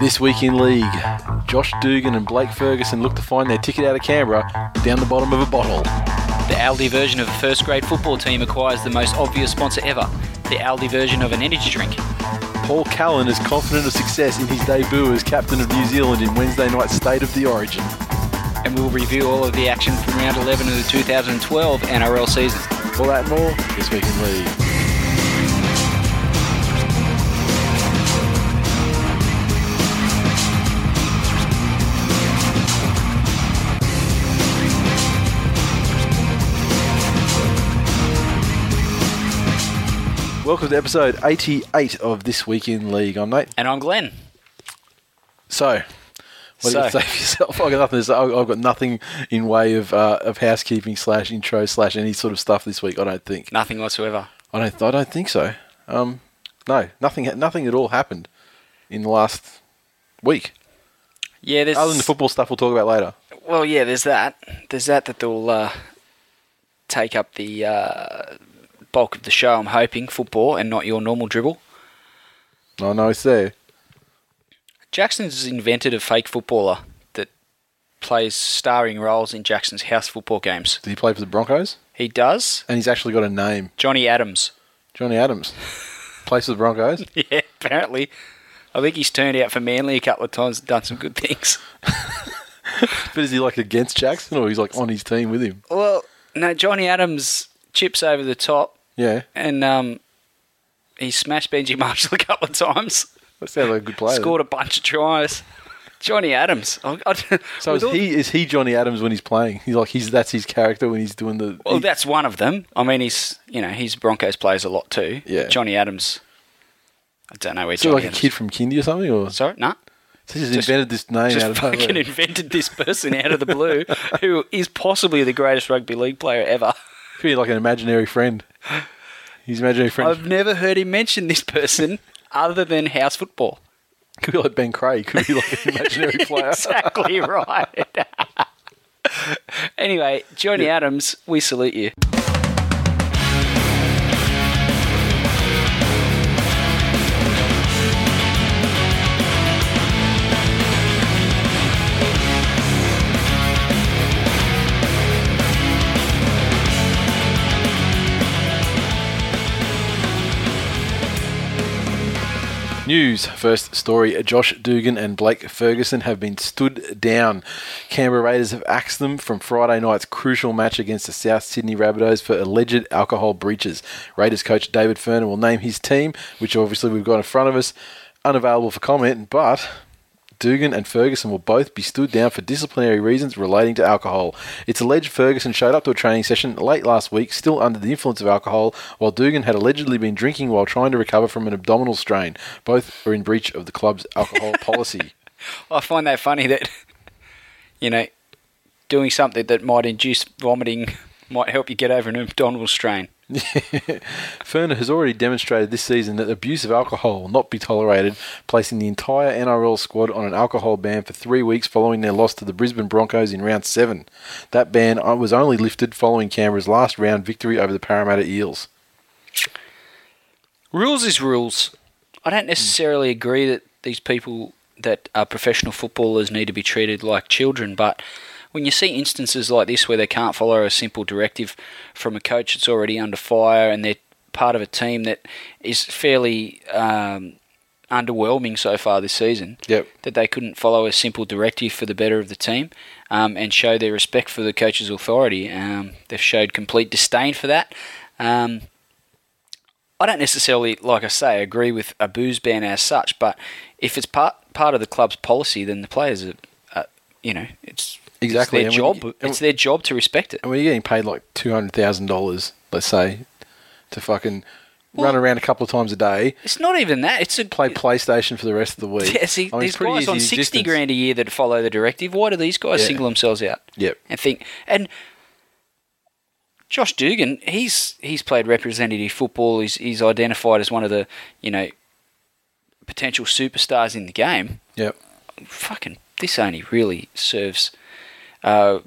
This week in league, Josh Dugan and Blake Ferguson look to find their ticket out of Canberra down the bottom of a bottle. The Aldi version of a first grade football team acquires the most obvious sponsor ever, the Aldi version of an energy drink. Paul Callan is confident of success in his debut as captain of New Zealand in Wednesday night's State of the Origin. And we'll review all of the action from round 11 of the 2012 NRL season. All that and more this week in league. Welcome to episode 88 of This Week in League. I'm Nate. And I'm Glenn. So, what do you say for yourself? I've got nothing. To say. I've I've got nothing in way of uh, of housekeeping slash intro slash any sort of stuff this week. I don't think. Nothing whatsoever. I don't. I don't think so. Um, no, nothing. Nothing at all happened in the last week. Yeah, there's. Other than the football stuff, we'll talk about later. Well, yeah, there's that. There's that that will uh, take up the uh, bulk of the show, I'm hoping, football and not your normal dribble. Oh, no, it's there. Jackson's invented a fake footballer that plays starring roles in Jackson's house football games. Did he play for the Broncos? He does. And he's actually got a name. Johnny Adams. Johnny Adams. Plays for the Broncos. Yeah, apparently. I think he's turned out for Manly a couple of times and done some good things. But is he like against Jackson or he's like on his team with him? Well, no, Johnny Adams chips over the top Yeah. and um, he smashed Benji Marshall a couple of times. That sounds like a good player. Scored a bunch of tries. Johnny Adams. I, I, So is he is he Johnny Adams when he's playing? He's like he's that's his character when he's doing the. Well, he- that's one of them. I mean, he's you know he's Broncos plays a lot too. Yeah. Johnny Adams. I don't know where so like a kid from Kindy or something, or Sorry, no. so he just, Just- invented this name Just out of fucking nowhere. invented this person out of the blue, who is possibly the greatest rugby league player ever. Could be like an imaginary friend. His imaginary friend I've never heard him mention this person other than house football. could be like Ben Craig. Could be like an imaginary player. exactly right. anyway, Johnny Adams, we salute you. News first story: Josh Dugan and Blake Ferguson have been stood down. Canberra Raiders have axed them from Friday night's crucial match against the South Sydney Rabbitohs for alleged alcohol breaches. Raiders coach David Furner will name his team, which obviously we've got in front of us, unavailable for comment, but. Dugan and Ferguson will both be stood down for disciplinary reasons relating to alcohol. It's alleged Ferguson showed up to a training session late last week, still under the influence of alcohol, while Dugan had allegedly been drinking while trying to recover from an abdominal strain. Both are in breach of the club's alcohol policy. I find that funny that, you know, doing something that might induce vomiting might help you get over an abdominal strain. Furner has already demonstrated this season that abuse of alcohol will not be tolerated, placing the entire NRL squad on an alcohol ban for three weeks following their loss to the Brisbane Broncos in round seven. That ban was only lifted following Canberra's last round victory over the Parramatta Eels. Rules is rules. I don't necessarily agree that these people that are professional footballers need to be treated like children, but when you see instances like this where they can't follow a simple directive from a coach that's already under fire and they're part of a team that is fairly um, underwhelming so far this season, Yep. that they couldn't follow a simple directive for the better of the team um, and show their respect for the coach's authority. Um, they've showed complete disdain for that. Um, I don't necessarily, like I say, agree with a booze ban as such, but if it's part part of the club's policy, then the players are, uh, you know, it's Exactly, It's their job. you- it's their job to respect it. And when you're getting paid like two hundred thousand dollars, let's say, to fucking run around a couple of times a day, It's not even that. It's a play PlayStation for the rest of the week. Yeah, see, I mean, pretty guys on sixty existence. grand a year that follow the directive. Why do these guys Yeah. single themselves out? Yep. and think and Josh Dugan, he's he's played representative football. He's he's identified as one of the you know potential superstars in the game. Yep. Fucking, this only really serves uh,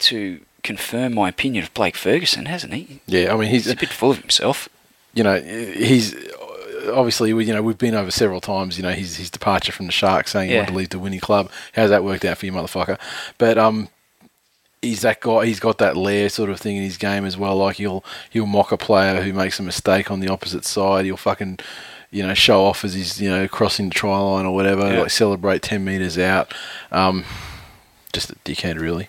to confirm my opinion of Blake Ferguson, hasn't he? Yeah, I mean, he's He's a bit full of himself. you know, he's obviously we you know we've been over several times. You know, his his departure from the Sharks, saying he Yeah. wanted to leave the winning club. How's that worked out for you, motherfucker? But um, he's that guy. He's got that lair sort of thing in his game as well. Like he'll he'll mock a player who makes a mistake on the opposite side. He'll fucking you know show off as he's you know crossing the try line or whatever. Yeah. Like celebrate ten meters out. Um, just a dickhead, really.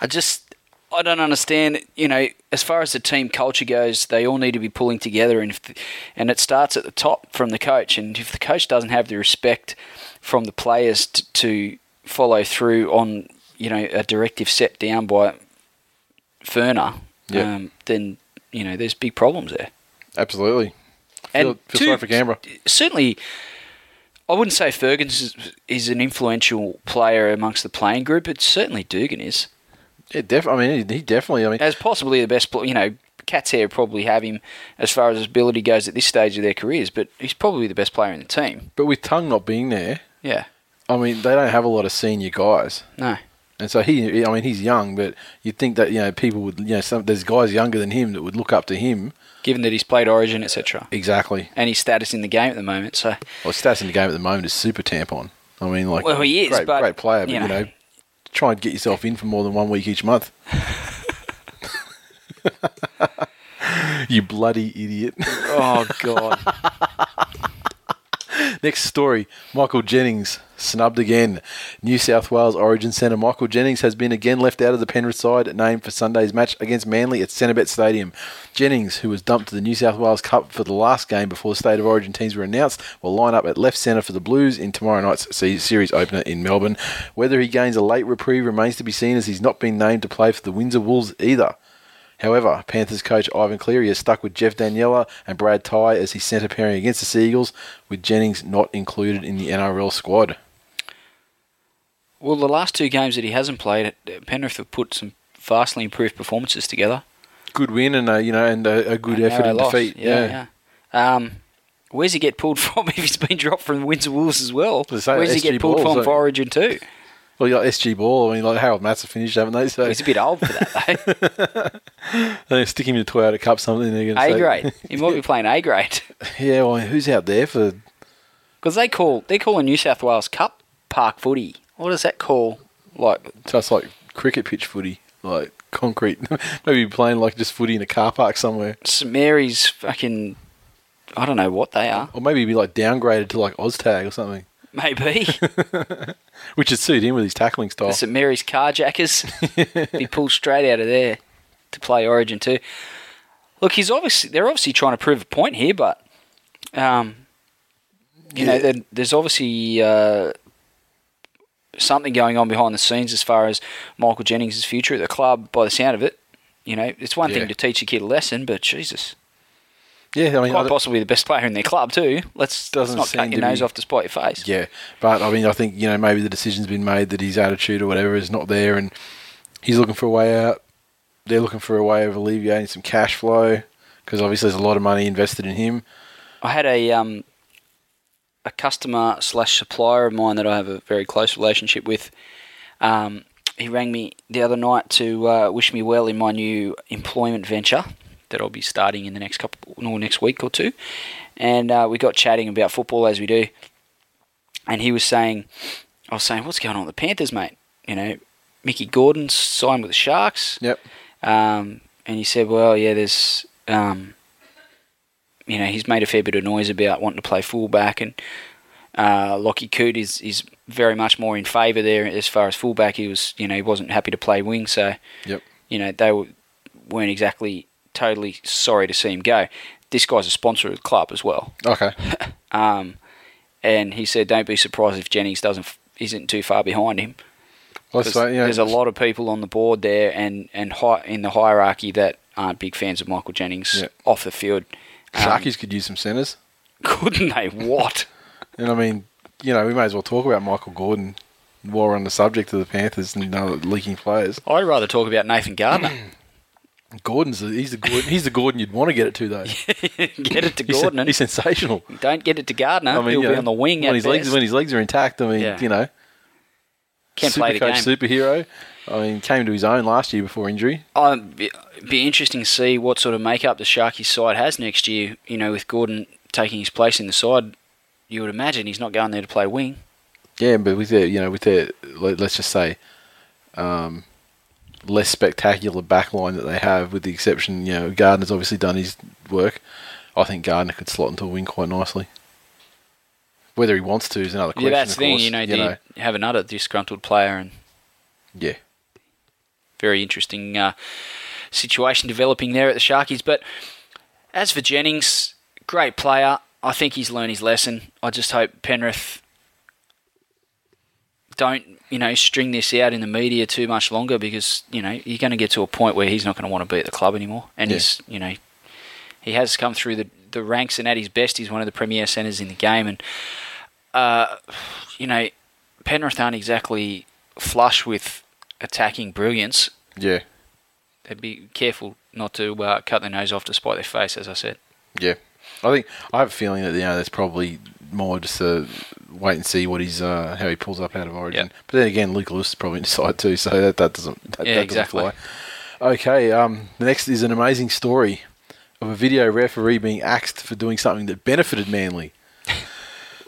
I just I don't understand. You know, as far as the team culture goes, they all need to be pulling together, and if the, and it starts at the top from the coach. And if the coach doesn't have the respect from the players to, to follow through on you know a directive set down by Furner, Yeah. um, then you know there's big problems there. Absolutely. Feel, feel two- sorry for Canberra. certainly, I wouldn't say Ferguson is, is an influential player amongst the playing group, but certainly Dugan is. Yeah, def- I mean, he, definitely. I mean, as possibly the best. You know, Cat's hair probably have him as far as his ability goes at this stage of their careers, but he's probably the best player in the team. but with Tongue not being there, Yeah, I mean, they don't have a lot of senior guys. no, And so he, I mean, he's young, but you'd think that you know people would, you know, some there's guys younger than him that would look up to him. Given that he's played Origin, etc., Exactly. and his status in the game at the moment. So, Well, status in the game at the moment is super tampon. I mean, like, Well, he is, great, but, great player, but you you know. know, try and get yourself in for more than one week each month. you bloody idiot. oh god, Next story Michael Jennings snubbed again. New South Wales Origin centre Michael Jennings has been again left out of the Penrith side named for Sunday's match against Manly at Centrebet Stadium. Jennings, who was dumped to the New South Wales Cup for the last game before the State of Origin teams were announced, will line up at left centre for the Blues in tomorrow night's series opener in Melbourne. Whether he gains a late reprieve remains to be seen as he's not been named to play for the Windsor Wolves either. However, Panthers coach Ivan Cleary has stuck with Jeff Daniela and Brad Tighe as his centre pairing against the Seagulls, with Jennings not included in the NRL squad. Well, the last two games that he hasn't played, Penrith have put some vastly improved performances together. Good win and a, you know and a, a good And effort in defeat. Yeah, yeah. Um, where's he get pulled from if he's been dropped from the Windsor Wolves as well? Where's he get pulled Ball, from so- for Origin too? Well, you got SG Ball. I mean, like Harold Matts have finished, haven't they? So He's a bit old for that though. they stick him in the Toyota Cup something. They're A grade. He might be playing A grade Yeah, well, who's out there for? because they call they call a New South Wales Cup park footy. What does that call? Like Just like cricket pitch footy, like concrete. Maybe playing like just footy in a car park somewhere, St Mary's fucking. I don't know what they are. or maybe be like downgraded to like Oztag or something, Maybe which would suit him with his tackling style. the St Mary's Carjackers. be pulled straight out of there to play Origin too. Look, he's obviously they're obviously trying to prove a point here, but um, you know, Yeah. there, there's obviously uh, something going on behind the scenes as far as Michael Jennings' future at the club. By the sound of it, you know, it's one Yeah. thing to teach a kid a lesson, but Jesus, Yeah, I mean, quite possibly the best player in their club too. Let's, let's Doesn't not cut your nose be- off to spite your face. Yeah, but I mean, I think you know maybe the decision's been made that his attitude or whatever is not there, and he's looking for a way out. They're looking for a way of alleviating some cash flow because obviously there's a lot of money invested in him. I had a um, a customer slash supplier of mine that I have a very close relationship with. Um, he rang me the other night to uh, wish me well in my new employment venture that I'll be starting in the next couple, or next week or two, and uh, we got chatting about football as we do. And he was saying, I was saying, what's going on with the Panthers, mate? You know, Mickey Gordon signed with the Sharks. Yep. Um, and he said, well, yeah, there's, um, you know, he's made a fair bit of noise about wanting to play fullback, and uh, Lockie Coote is, is very much more in favour there as far as fullback. He was, you know, he wasn't happy to play wing, so, Yep. you know, they were, weren't exactly totally sorry to see him go. This guy's a sponsor of the club as well. Okay. Um, and he said, don't be surprised if Jennings doesn't isn't too far behind him. Well, so, you know, there's a lot of people on the board there and and hi- in the hierarchy that aren't big fans of Michael Jennings Yeah. off the field. Sharkies could use some centres. Couldn't they? What? And I mean, you know, we may as well talk about Michael Gordon while we're on the subject of the Panthers and uh, leaking players. I'd rather talk about Nathan Gardner. Gordon's the, he's the Gordon, he's the Gordon you'd want to get it to though. get it to He's, Gordon. he's sensational. Don't get it to Gardner. I mean, He'll be know, on the wing when his legs when his legs are intact. I mean, Yeah. you know, Can play the game. Superhero. I mean, came to his own last year before injury. Um, be, interesting to see what sort of makeup the Sharkies side has next year. You know, with Gordon taking his place in the side, you would imagine he's not going there to play wing. Yeah, but with their, you know, with their, let, let's just say, um, less spectacular backline that they have, with the exception, you know, Gardner's obviously done his work. I think Gardner could slot into a wing quite nicely. Whether he wants to is another question. yeah, that's the thing. You know, do you have another disgruntled player and yeah, very interesting uh, situation developing there at the Sharkies. But as for Jennings, great player. I think he's learned his lesson. I just hope Penrith don't, you know, string this out in the media too much longer because, you know, you're going to get to a point where he's not going to want to be at the club anymore. And Yeah. he's, you know, he has come through the, the ranks and at his best, he's one of the premier centres in the game. And, uh, you know, Penrith aren't exactly flush with attacking brilliance. yeah, They'd be careful not to uh, cut their nose off to spite their face, as I said. yeah. I think I have a feeling that you know that's probably more just a wait and see what he's uh, how he pulls up out of Origin. Yeah. But then again, Luke Lewis is probably inside too, so that, that doesn't that, Yeah, that exactly. doesn't fly. Okay, um, the next is an amazing story of a video referee being axed for doing something that benefited Manly.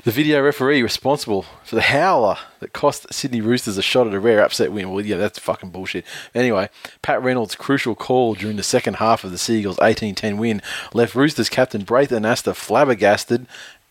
The video referee responsible for the howler that cost Sydney Roosters a shot at a rare upset win. Well, yeah, that's fucking bullshit. Anyway, Pat Reynolds' crucial call during the second half of the Seagulls' 18-10 win left Roosters captain Braith Anasta flabbergasted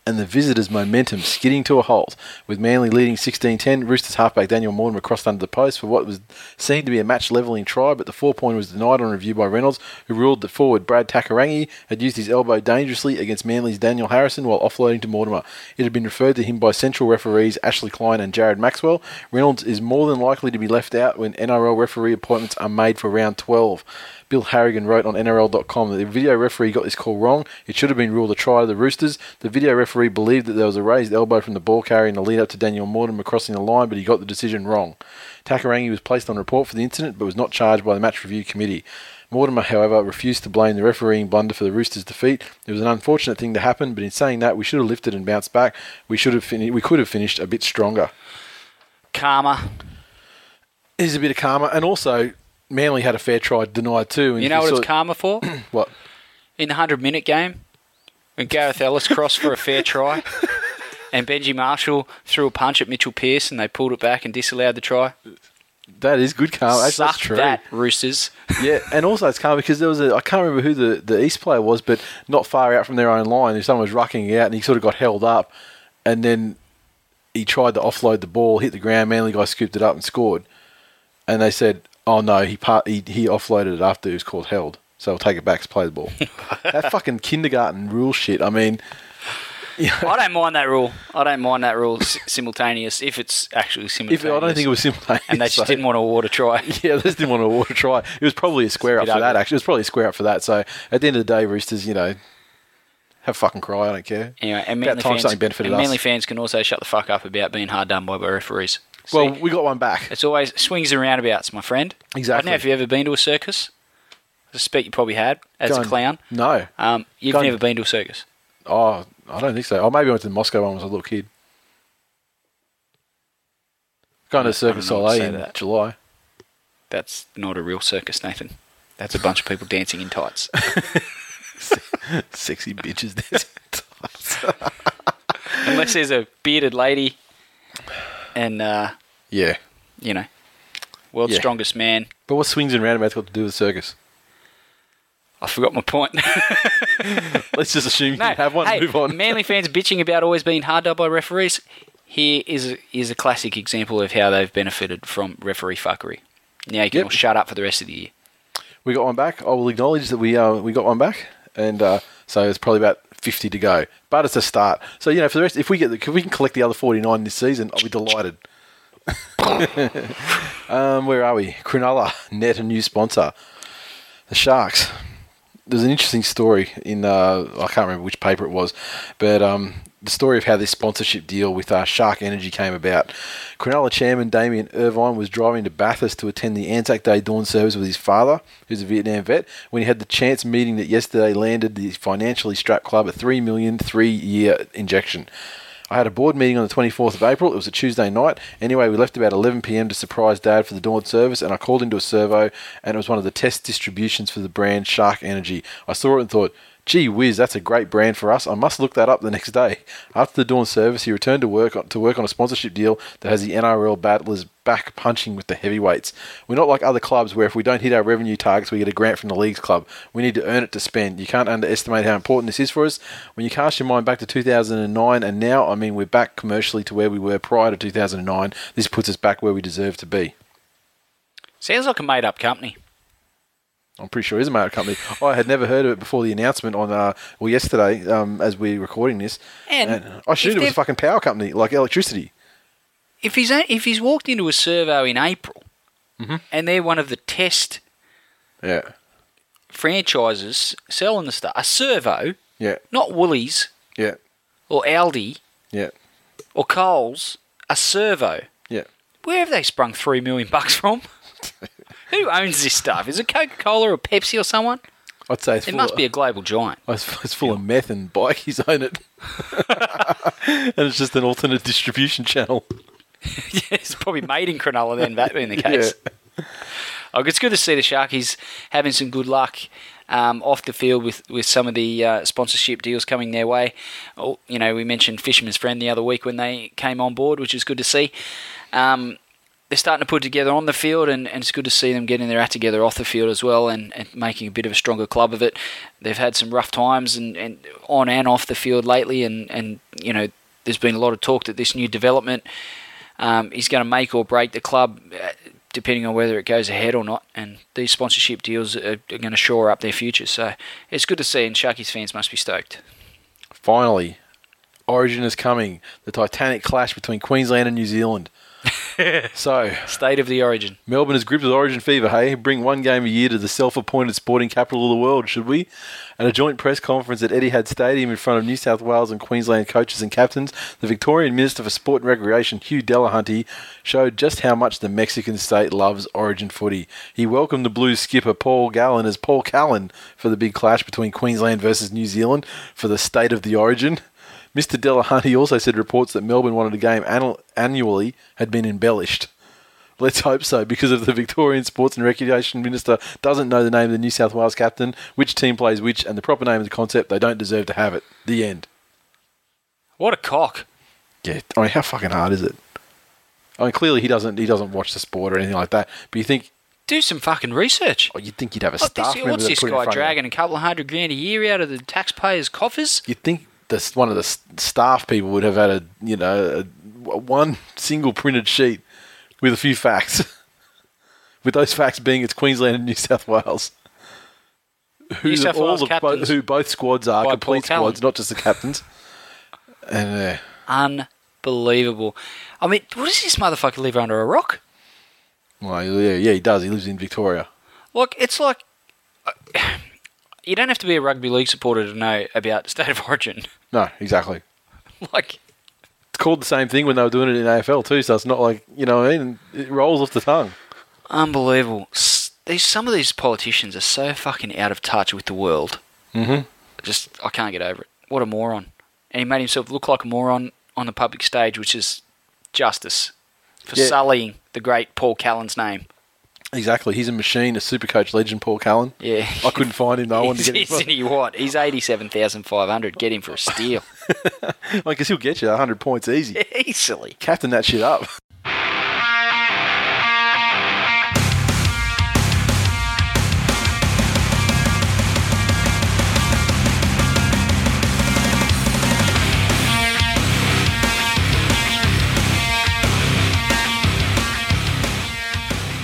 and the visitors' momentum skidding to a halt. With Manly leading 16-10, Roosters halfback Daniel Mortimer crossed under the post for what was seen to be a match-levelling try, but the four-pointer was denied on review by Reynolds, who ruled that forward Brad Takairangi had used his elbow dangerously against Manly's Daniel Harrison while offloading to Mortimer. It had been referred to him by central referees Ashley Klein and Jared Maxwell. Reynolds is more than likely to be left out when NRL referee appointments are made for round 12. Bill Harrigan wrote on NRL.com that the video referee got this call wrong. It should have been ruled a try to the Roosters. The video referee believed that there was a raised elbow from the ball carrier in the lead up to Daniel Mortimer crossing the line, but he got the decision wrong. Takairangi was placed on report for the incident, but was not charged by the match review committee. Mortimer, however, refused to blame the refereeing blunder for the Roosters' defeat. It was an unfortunate thing to happen, but in saying that, we should have lifted and bounced back. We should have fin- we could have finished a bit stronger. Karma. It is a bit of karma, and also Manly had a fair try denied too. And You know what it's karma for? What? In the 100 minute game, when Gareth Ellis crossed for a fair try and Benji Marshall threw a punch at Mitchell Pearce and they pulled it back and disallowed the try. That is good karma. That's, that's true. that, Roosters. Yeah, and also it's karma because there was a I can't remember who the, the East player was, but not far out from their own line. Someone was rucking out and he sort of got held up, and then he tried to offload the ball, hit the ground. Manly guy scooped it up and scored. And they said, "Oh no, he part he, he offloaded it after he was called held, so we'll take it back to play the ball." that fucking kindergarten rule shit. I mean, I don't mind that rule. I don't mind that rule s- simultaneous if it's actually if simultaneous. I don't think it was simultaneous, And they just so- didn't want to award a try. Yeah, they just didn't want to award a try. It was probably a square up bit for that. Actually, it was probably a square up for that. So at the end of the day, Roosters, you know, have a fucking cry. I don't care. Anyway, and About Manly, time fans, something benefited and Manly fans can also shut the fuck up about being hard done by by referees. Well, See, we got one back. it's always swings and roundabouts, my friend. Exactly. I don't know if you've ever been to a circus. I suspect you probably had as Go a clown. No. Um, you've Go never been to a circus. Oh, I don't think so. Oh, maybe I went to the Moscow one when I was a little kid. Going to Circus I don't know what to Soleil in that. July. That's not a real circus, Nathan. That's a bunch of people dancing in tights. Sexy bitches dancing. Unless there's a bearded lady and, uh, yeah. you know, world's Yeah. strongest man. But what swings and roundabouts got to do with circus? I forgot my point. Let's just assume you no, have one hey, and move on. Manly fans bitching about always being hard done by referees. Here is a, is a classic example of how they've benefited from referee fuckery. Now you can Yep. all shut up for the rest of the year. We got one back. I will acknowledge that we uh, we got one back, and uh, so it's probably about fifty to go. But it's a start. So you know, for the rest, if we get the, if we can collect the other forty nine this season, I'll be delighted. um, where are we? Cronulla net a new sponsor, the Sharks. there's an interesting story in uh, I can't remember which paper it was, but um, the story of how this sponsorship deal with uh, Shark Energy came about. Cronulla chairman Damien Irvine was driving to Bathurst to attend the Anzac Day dawn service with his father, who's a Vietnam vet, when he had the chance meeting that yesterday landed the financially strapped club a three million three-year injection. I had a board meeting on the 24th of April. It was a Tuesday night. Anyway, we left about 11 p.m. to surprise Dad for the dawn service, and I called into a servo, and it was one of the test distributions for the brand Shark Energy. I saw it and thought, gee whiz, that's a great brand for us. I must look that up the next day. After the dawn service, he returned to work to work on a sponsorship deal that has the NRL battlers back punching with the heavyweights. We're not like other clubs where if we don't hit our revenue targets, we get a grant from the leagues club. We need to earn it to spend. You can't underestimate how important this is for us. When you cast your mind back to 2009 and now, I mean, we're back commercially to where we were prior to 2009. This puts us back where we deserve to be. Sounds like a made up company. I'm pretty sure it is a motor company. I had never heard of it before the announcement on, uh, well, yesterday um, as we're recording this. And I assumed it was a fucking power company, like electricity. If he's a- if he's walked into a servo in April, Mm-hmm. and they're one of the test Yeah, franchises selling the stuff, a servo, yeah, not Woolies yeah, or Aldi yeah, or Coles, a servo. yeah. Where have they sprung three million bucks from? Who owns this stuff? Is it Coca Cola or Pepsi or someone? I'd say it's It full must of, be a global giant. It's, full of meth and bikies own it. and it's just an alternate distribution channel. yeah, it's probably made in Cronulla then, that being the case. Oh, it's good to see the Sharkies having some good luck um, off the field with, with some of the uh, sponsorship deals coming their way. Oh, you know, we mentioned Fisherman's Friend the other week when they came on board, which is good to see. Um, they're starting to put together on the field, and, and it's good to see them getting their act together off the field as well and, and making a bit of a stronger club of it. They've had some rough times and, and on and off the field lately, and, and you know, there's been a lot of talk that this new development um, is going to make or break the club, uh, depending on whether it goes ahead or not. And these sponsorship deals are, are going to shore up their future. So it's good to see, and Sharkies fans must be stoked. Finally, Origin is coming. The Titanic clash between Queensland and New Zealand. so, State of the origin. Melbourne is gripped with Origin fever, hey? Bring one game a year to the self appointed sporting capital of the world, should we? At a joint press conference at Etihad Stadium in front of New South Wales and Queensland coaches and captains, the Victorian Minister for Sport and Recreation, Hugh Delahunty, showed just how much the Mexican state loves Origin footy. He welcomed the Blues skipper Paul Gallen as Paul Callan for the big clash between Queensland versus New Zealand for the state of the Origin. Mr. Delahunty also said reports that Melbourne wanted a game annu- annually had been embellished. Let's hope so, because if the Victorian Sports and Recreation Minister doesn't know the name of the New South Wales captain, which team plays which, and the proper name of the concept, they don't deserve to have it. The end. What a cock. Yeah, I mean, how fucking hard is it? I mean, clearly he doesn't he doesn't watch the sport or anything like that. But you think, Do some fucking research. oh, you'd think you'd have a staff this, member what's this put it in guy front of you. dragging a couple of hundred grand a year out of the taxpayers' coffers? You'd think this one of the staff people would have had a you know a, one single printed sheet with a few facts. with those facts being it's Queensland and New South Wales. Who, South all Wales the, bo- who both squads are complete squads, not just the captains. and uh, Unbelievable. I mean, what does this motherfucker live under a rock? well, yeah, yeah, he does. He lives in Victoria. Like, it's like. You don't have to be a rugby league supporter to know about State of Origin. No, exactly. like, It's called the same thing when they were doing it in AFL too, so it's not like you know what I mean. It rolls off the tongue. unbelievable. S- These some of these politicians are so fucking out of touch with the world. Mm-hmm. Just I can't get over it. What a moron! And he made himself look like a moron on the public stage, which is justice for Yeah. sullying the great Paul Callan's name. Exactly. He's a machine, a super coach legend, Paul Cullen. Yeah, I couldn't find him. No, I wanted to get Isn't him. he what? He's eighty-seven thousand five hundred. Get him for a steal I guess he'll get you 100 points easy. easily. Captain that shit up.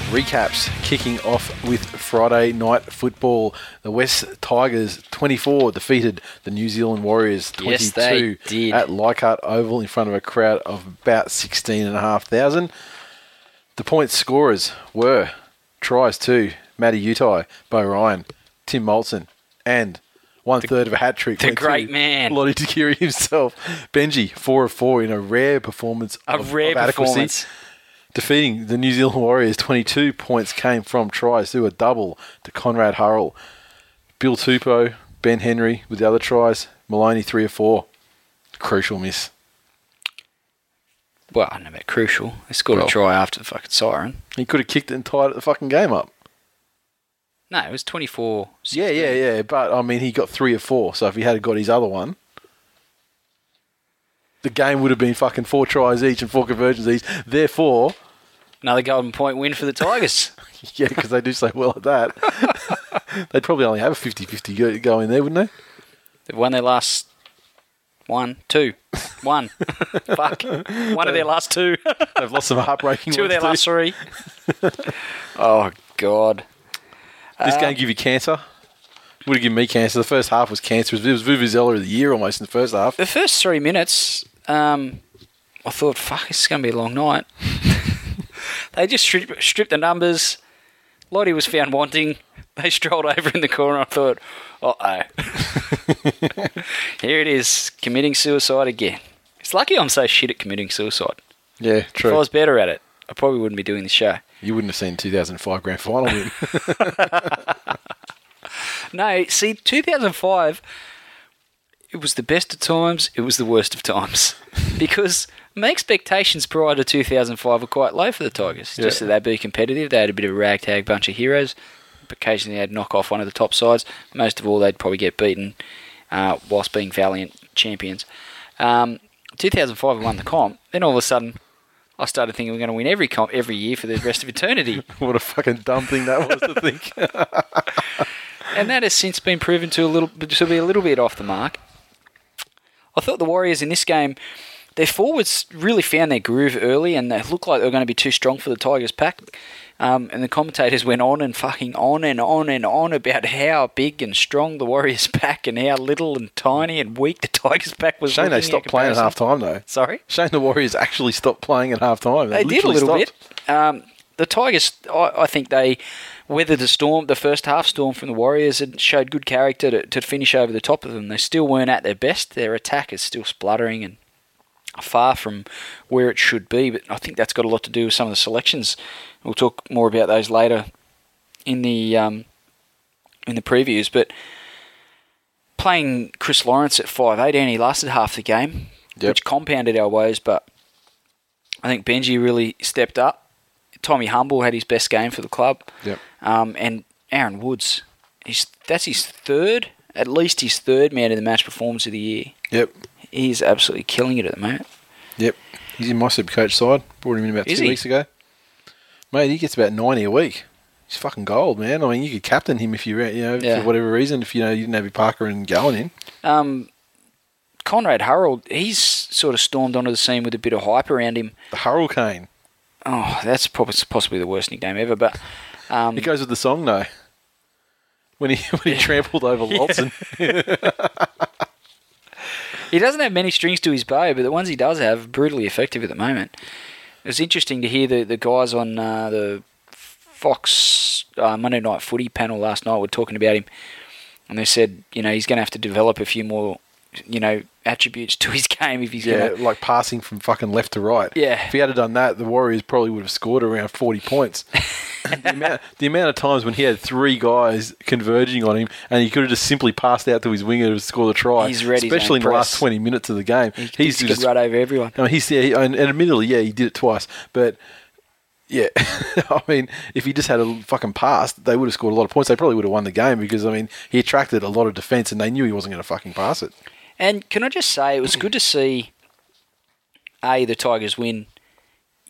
Recaps kicking off with Friday night football. The West Tigers 24 defeated the New Zealand Warriors 22 Yes, at Leichhardt Oval in front of a crowd of about 16,500. The point scorers were tries to Matty Utai, Beau Ryan, Tim Moltzen, and one third of a hat trick. the great man. Lote Tuqiri himself. Benji, four of four in a rare performance. A of, rare of adequacy. Defeating the New Zealand Warriors, 22 points came from tries through a double to Conrad Hurrell. Bill Tupou, Ben Henry with the other tries. Maloney, three or four. Crucial miss. Well, I don't know about crucial. They scored Well. a try after the fucking siren. He could have kicked it and tied the fucking game up. No, it was 24. Yeah, yeah, yeah. But, I mean, he got three or four. So if he had got his other one, the game would have been fucking four tries each and four conversions each. Therefore, Another golden point win for the Tigers. yeah, because they do so well at that, they'd probably only have a 50 50 go, go in there, wouldn't they? They've won their last one, two, one. Fuck. One of their last two. They've lost some heartbreaking two of their ones last three. oh, God. This Uh, game give you cancer. Would have given me cancer. The first half was cancerous. It was Vuvuzela of the year almost in the first half. The first three minutes, um, I thought, fuck, this is going to be a long night. They just stripped, stripped the numbers. Lote was found wanting. They strolled over in the corner. I thought, uh oh. Here it is, committing suicide again. It's lucky I'm so shit at committing suicide. Yeah, true. If I was better at it, I probably wouldn't be doing the show. You wouldn't have seen 2005 grand final win. No, see, 2005, it was the best of times, it was the worst of times. because my expectations prior to 2005 were quite low for the Tigers. Just that they'd be competitive. They had a bit of a ragtag bunch of heroes. Occasionally they'd knock off one of the top sides. Most of all, they'd probably get beaten uh, whilst being valiant champions. Um, 2005, we won the comp. Then all of a sudden, I started thinking we're going to win every comp every year for the rest of eternity. what a fucking dumb thing that was to think. and that has since been proven to a little to be a little bit off the mark. I thought the Warriors in this game, their forwards really found their groove early, and they looked like they were going to be too strong for the Tigers pack. Um, and the commentators went on and fucking on and on and on about how big and strong the Warriors pack and how little and tiny and weak the Tigers pack was. Shane, they stopped playing at half time, though. Sorry. Shane, the Warriors actually stopped playing at half time. They did a little bit. Um, the Tigers, I, I think they weathered the storm, the first half storm from the Warriors, and showed good character to, to finish over the top of them. They still weren't at their best. Their attack is still spluttering and far from where it should be. But I think that's got a lot to do with some of the selections. We'll talk more about those later in the um, in the previews. But playing Chris Lawrence at five eight, and he lasted half the game, Yep. which compounded our woes. But I think Benji really stepped up. Tommy Humble had his best game for the club. Yep. Um, and Aaron Woods, he's, that's his third, at least his third man of the match performance of the year. Yep. He's absolutely killing it at the moment. Yep. He's in my super coach side. Brought him in about Is two he? weeks ago. Mate, he gets about 90 a week. He's fucking gold, man. I mean, you could captain him if you, you know, Yeah. for whatever reason, if you know you didn't have your Parker and Gowan in. Um, Conrad Hurrell, he's sort of stormed onto the scene with a bit of hype around him. The Hurricane. Oh, that's probably possibly the worst nickname ever. But um, It goes with the song, though. When he when he trampled over Lawson. He doesn't have many strings to his bow, but the ones he does have are brutally effective at the moment. It was interesting to hear the, the guys on uh, the Fox uh, Monday Night Footy panel last night were talking about him, and they said, you know, he's going to have to develop a few more, you know, attributes to his game if he's Yeah, to. like passing from fucking left to right. Yeah. If he had done that, the Warriors probably would have scored around 40 points. the, amount, the amount of times when he had three guys converging on him and he could have just simply passed out to his winger to score the try, He's read his especially in the last 20 minutes of the game. He, he's just run over everyone. I mean, he's yeah, he- and, and admittedly, yeah, he did it twice, but yeah, I mean, if he just had a fucking pass, they would have scored a lot of points. They probably would have won the game because I mean, he attracted a lot of defense, and they knew he wasn't going to fucking pass it. And can I just say, it was good to see a the Tigers win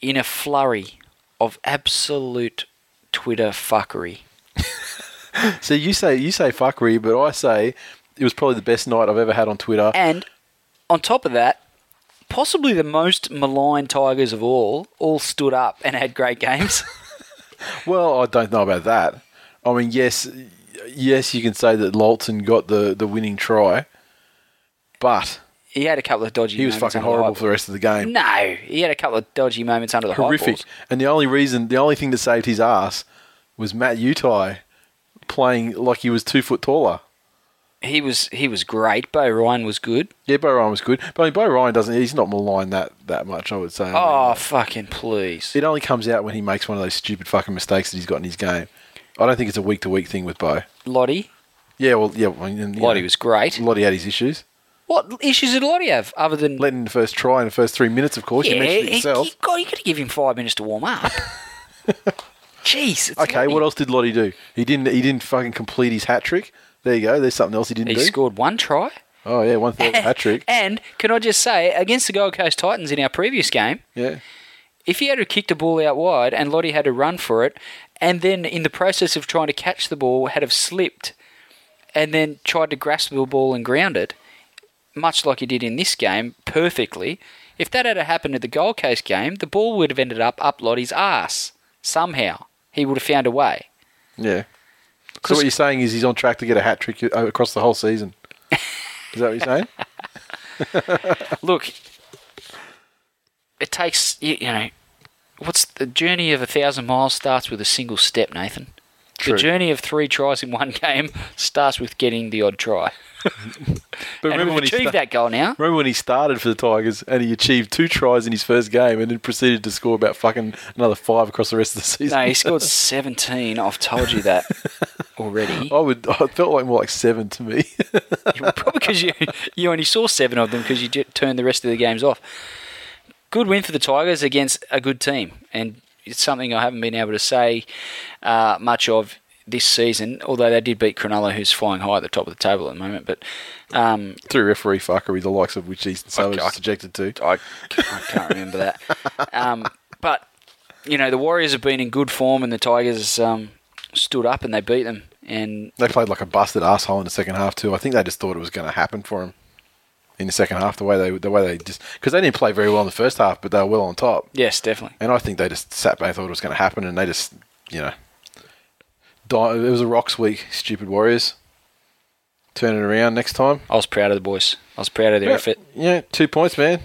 in a flurry of absolute Twitter fuckery. So you say you say fuckery, but I say it was probably the best night I've ever had on Twitter. And on top of that, possibly the most maligned Tigers of all, all stood up and had great games. Well, I don't know about that. I mean, yes, yes, you can say that Lolton got the, the winning try, but he had a couple of dodgy. he was fucking horrible for the rest of the game. No, he had a couple of dodgy moments under the horrific. And the only reason, the only thing that saved his ass was Matt Utai playing like he was two foot taller. he was he was great. Beau Ryan was good. Yeah, Beau Ryan was good, but I mean, Beau Ryan doesn't. He's not maligned that that much. I would say. I mean, Oh, fucking please. it only comes out when he makes one of those stupid fucking mistakes that he's got in his game. I don't think it's a week to week thing with Beau. Lote. Yeah, well, yeah. Well, you know, Lote was great. Lote had his issues. What issues did Lote have other than Letting the first try in the first three minutes, of course. you mentioned it yourself. he- God, you could have given him five minutes to warm up. Jeez. it's Okay, Lote. what else did Lote do? He didn't. He didn't fucking complete his hat trick. There you go. There's something else he didn't He do. scored one try. Oh yeah, one third hat trick. And can I just say, against the Gold Coast Titans in our previous game, Yeah. if he had to kicked a ball out wide and Lote had to run for it, and then in the process of trying to catch the ball had have slipped, and then tried to grasp the ball and ground it, much like he did in this game, perfectly. If that had happened at the Gold Coast game, the ball would have ended up up Lote's ass somehow. He would have found a way. Yeah. So what you're saying is he's on track to get a hat trick uh, across the whole season. Is that what you're saying? Look, it takes you know, what's the journey of a thousand miles starts with a single step, Nathan. True. The journey of three tries in one game starts with getting the odd try. But and remember when he achieved sta- that goal now. Remember when he started for the Tigers and he achieved two tries in his first game and then proceeded to score about fucking another five across the rest of the season? No, he scored 17. I've told you that already. I would. I felt like more like seven to me. Probably because you, you only saw seven of them because you turned the rest of the games off. Good win for the Tigers against a good team, and it's something I haven't been able to say uh, much of this season. Although they did beat Cronulla, who's flying high at the top of the table at the moment. But um, Through referee fuckery, the likes of which Eastern Suburbs I- is subjected to. I, I can't remember that. Um, but you know the Warriors have been in good form, and the Tigers um, stood up and they beat them. And They played like a busted asshole in the second half too. I think they just thought it was going to happen for them in the second half. The way they, the way they just because they didn't play very well in the first half, but they were well on top. yes, definitely. And I think they just sat back, thought it was going to happen, and they just, you know, di- it was a rocks week. Stupid Warriors. Turn it around next time. I was proud of the boys. I was proud of their effort. Yeah, two points, man.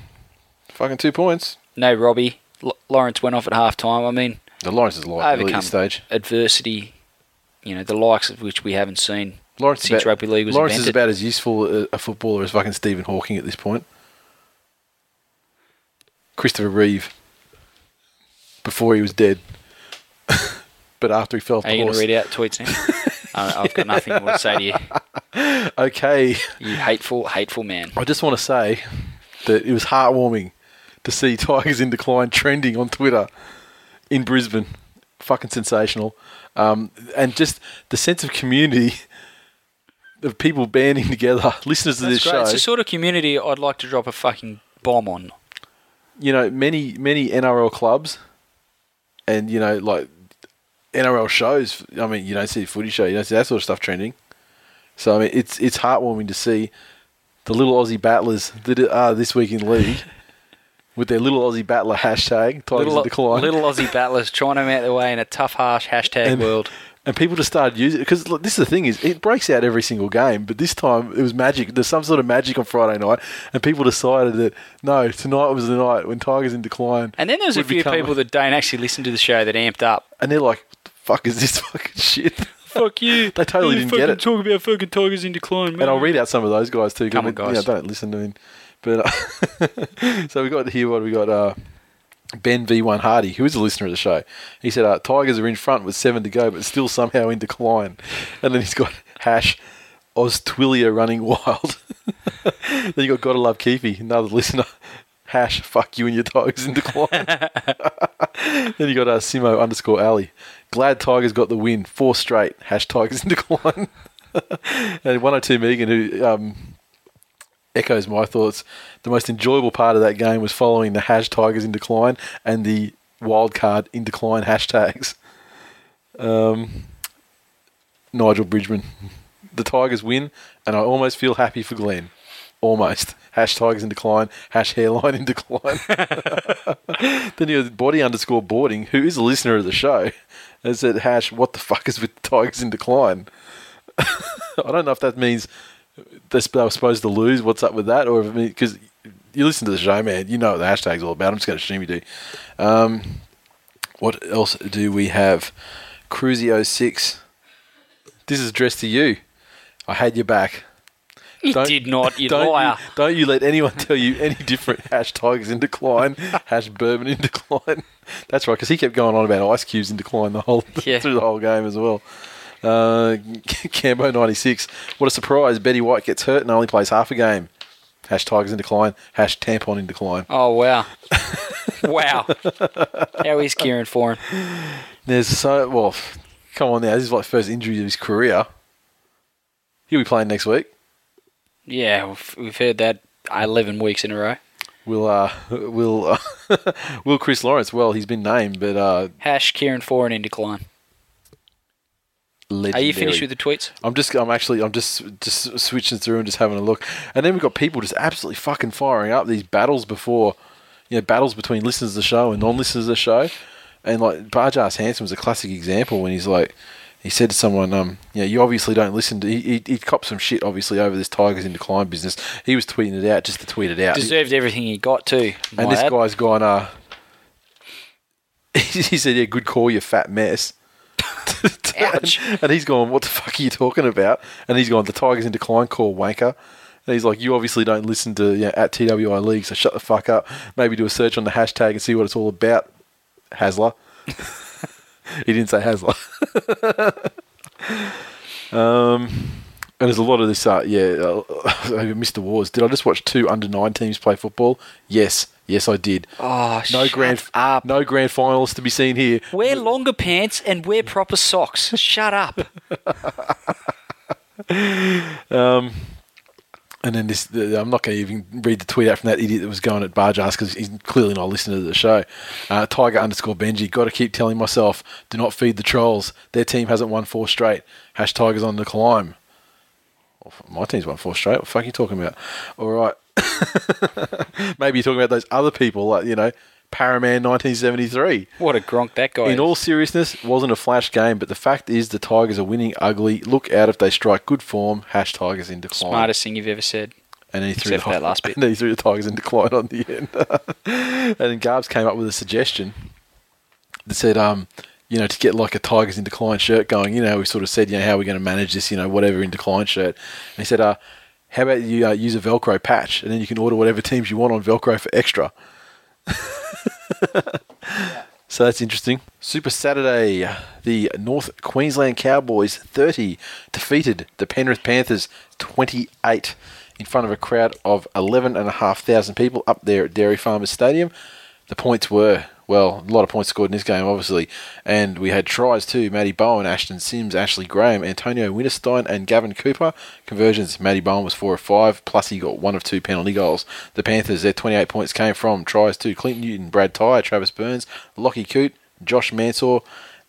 Fucking two points. No Robbie. L- Lawrence went off at half time. I mean, The Lawrence is light at overcome this stage. adversity, you know, the likes of which we haven't seen Lawrence, is about, rugby league was Lawrence is about as useful a, a footballer as fucking Stephen Hawking at this point. Christopher Reeve. Before he was dead. but after he fell off Are you going to read out tweets now? uh, I've got nothing more to say to you. Okay. You hateful, hateful man. I just want to say that it was heartwarming to see Tigers in Decline trending on Twitter in Brisbane. Fucking sensational. Um, and just the sense of community of people banding together, listeners to That's this great. show. It's the sort of community I'd like to drop a fucking bomb on. you know, many many NRL clubs, and you know, like NRL shows. I mean, you don't see a footy show, you don't see that sort of stuff trending. So I mean, it's it's heartwarming to see the little Aussie battlers that are this week in league with their little Aussie battler hashtag Tigers Little, little Aussie battlers trying them out their way in a tough, harsh hashtag And- world. And people just started using it because this is the thing is it breaks out every single game, but this time it was magic. There's some sort of magic on Friday night, and people decided that no, tonight was the night when Tigers in decline. And then there's a few become- people that don't actually listen to the show that amped up. and they're like, "The "Fuck is this fucking shit?" Fuck you. They totally didn't get it. Talk about fucking tigers in decline, And I'll read out some of those guys too Come on, we- you know, guys. don't listen to me. But uh, so we got here. What we got? Uh, Ben V1 Hardy, who is a listener of the show, he said uh, Tigers are in front with seven to go, but still somehow in decline. And then he's got hash Oz Oztwillia running wild. then you got Gotta Love Keefe, another listener. Hash fuck you and your Tigers in decline. then you got uh, Simo underscore Ali. Glad Tigers got the win. Four straight. Hash Tigers in decline. and 102 Megan, who um, echoes my thoughts. The most enjoyable part of that game was following the hash Tigers in decline and the wild card in decline hashtags. Um, Nigel Bridgman. The Tigers win, and I almost feel happy for Glenn. Almost. Hash Tigers in decline, hash hairline in decline. then you have body underscore boarding, who is a listener of the show, and said, hash, what the fuck is with the Tigers in decline? I don't know if that means they were supposed to lose. What's up with that? Or because you listen to the show, man, you know what the hashtag's all about. I'm just going to assume you do. Um, what else do we have? Cruzy 06. This is addressed to you. I had your back. He Don't- did not, you don't liar. You, don't you let anyone tell you any different. Hash Tigers in decline. hash Bourbon in decline. That's right, because he kept going on about ice cubes in decline the whole Yeah. through the whole game as well. Uh, Cambo ninety six. What a surprise! Betty White gets hurt and only plays half a game. Hash Tigers in decline. Hash Tampon in decline. Oh wow, wow. How is Kieran for him? There's so well. Come on now. This is like first injury of his career. He'll be playing next week. Yeah, we've, we've heard that eleven weeks in a row. Will uh will uh, will Chris Lawrence? Well, he's been named, but uh, Hash Kieran Foran in decline. Legendary. Are you finished with the tweets? I'm just I'm actually I'm just just switching through and just having a look, and then we've got people just absolutely fucking firing up these battles before, you know, battles between listeners of the show and non-listeners of the show, and like Barjas Hanson was a classic example when he's like. He said to someone, um, you know, you obviously don't listen to. He, he, he copped some shit, obviously, over this Tigers in decline business. He was tweeting it out just to tweet it out. Deserved everything he got too. And this add. guy's gone, uh, he said, yeah, good call, you fat mess. Ouch. and he's gone, what the fuck are you talking about? And he's gone, the Tigers in decline, call wanker. And he's like, you obviously don't listen to, you know, at TWI League, so shut the fuck up. Maybe do a search on the hashtag and see what it's all about. Hasler. he didn't say Hasler. um, and there's a lot of this, uh, yeah, uh, Mr. Wars. Did I just watch two under nine teams play football? Yes. Yes, I did. Oh, No grand, up. no grand finalists to be seen here. Wear longer pants and wear proper socks. Shut up. And then this, the, I'm not going to even read the tweet out from that idiot that was going at Barjas because he's clearly not listening to the show. Uh, Tiger underscore Benji, got to keep telling myself, do not feed the trolls. Their team hasn't won four straight. Hash Tigers on the climb. My team's won four straight. What the fuck are you talking about? All right. Maybe you're talking about those other people, like, you know, Paraman 1973. What a gronk that guy In is. all seriousness, wasn't a flash game, but the fact is the Tigers are winning ugly. Look out if they strike good form. Hash Tigers in decline. Smartest thing you've ever said. And he threw Except the, that last bit. And he threw the Tigers in decline on the end. and then Garbs came up with a suggestion that said, um, you know, to get like a Tigers in decline shirt going. You know, we sort of said, you know, how are we going to manage this? You know, whatever in decline shirt. And he said, uh, how about you uh, use a Velcro patch, and then you can order whatever teams you want on Velcro for extra. So that's interesting. Super Saturday, the North Queensland Cowboys 30 defeated the Penrith Panthers 28 in front of a crowd of 11,500 people up there at Dairy Farmers Stadium. The points were, well, a lot of points scored in this game, obviously. And we had tries too Matty Bowen, Ashton Sims, Ashley Graham, Antonio Winterstein, and Gavin Cooper. Conversions Matty Bowen was 4 of 5, plus he got one of two penalty goals. The Panthers, their 28 points came from tries to Clinton Newton, Brad Tighe, Travis Burns, Lachie Coote, Josh Mansour,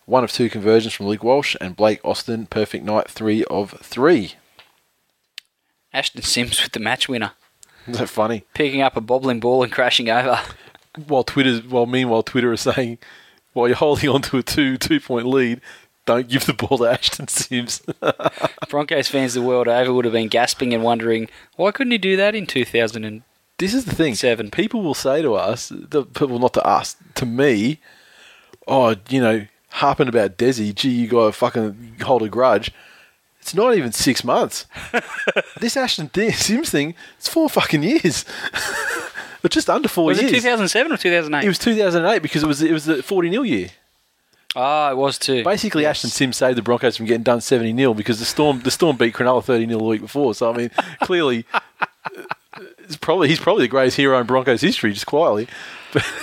one of two conversions from Luke Walsh, and Blake Austin, perfect night, 3 of 3. Ashton Sims with the match winner. Isn't that funny? Picking up a bobbling ball and crashing over. While Twitter, well, meanwhile, Twitter is saying, while you're holding on to a two two point lead, don't give the ball to Ashton Sims. Broncos fans the world over would have been gasping and wondering, why couldn't he do that in 2000? And this is the thing. Seven. People will say to us, the people not to us, to me, oh, you know, harping about Desi, gee, you got to fucking hold a grudge. It's not even six months. this Ashton Sims thing, it's four fucking years. but just under four was years. it 2007 or 2008? It was 2008 because it was it was the 40 nil year. Ah, it was too. Basically, Yes. Ashton Sims saved the Broncos from getting done 70 0 because the Storm the Storm beat Cronulla 30 0 the week before. So I mean, clearly, it's probably he's probably the greatest hero in Broncos history, just quietly.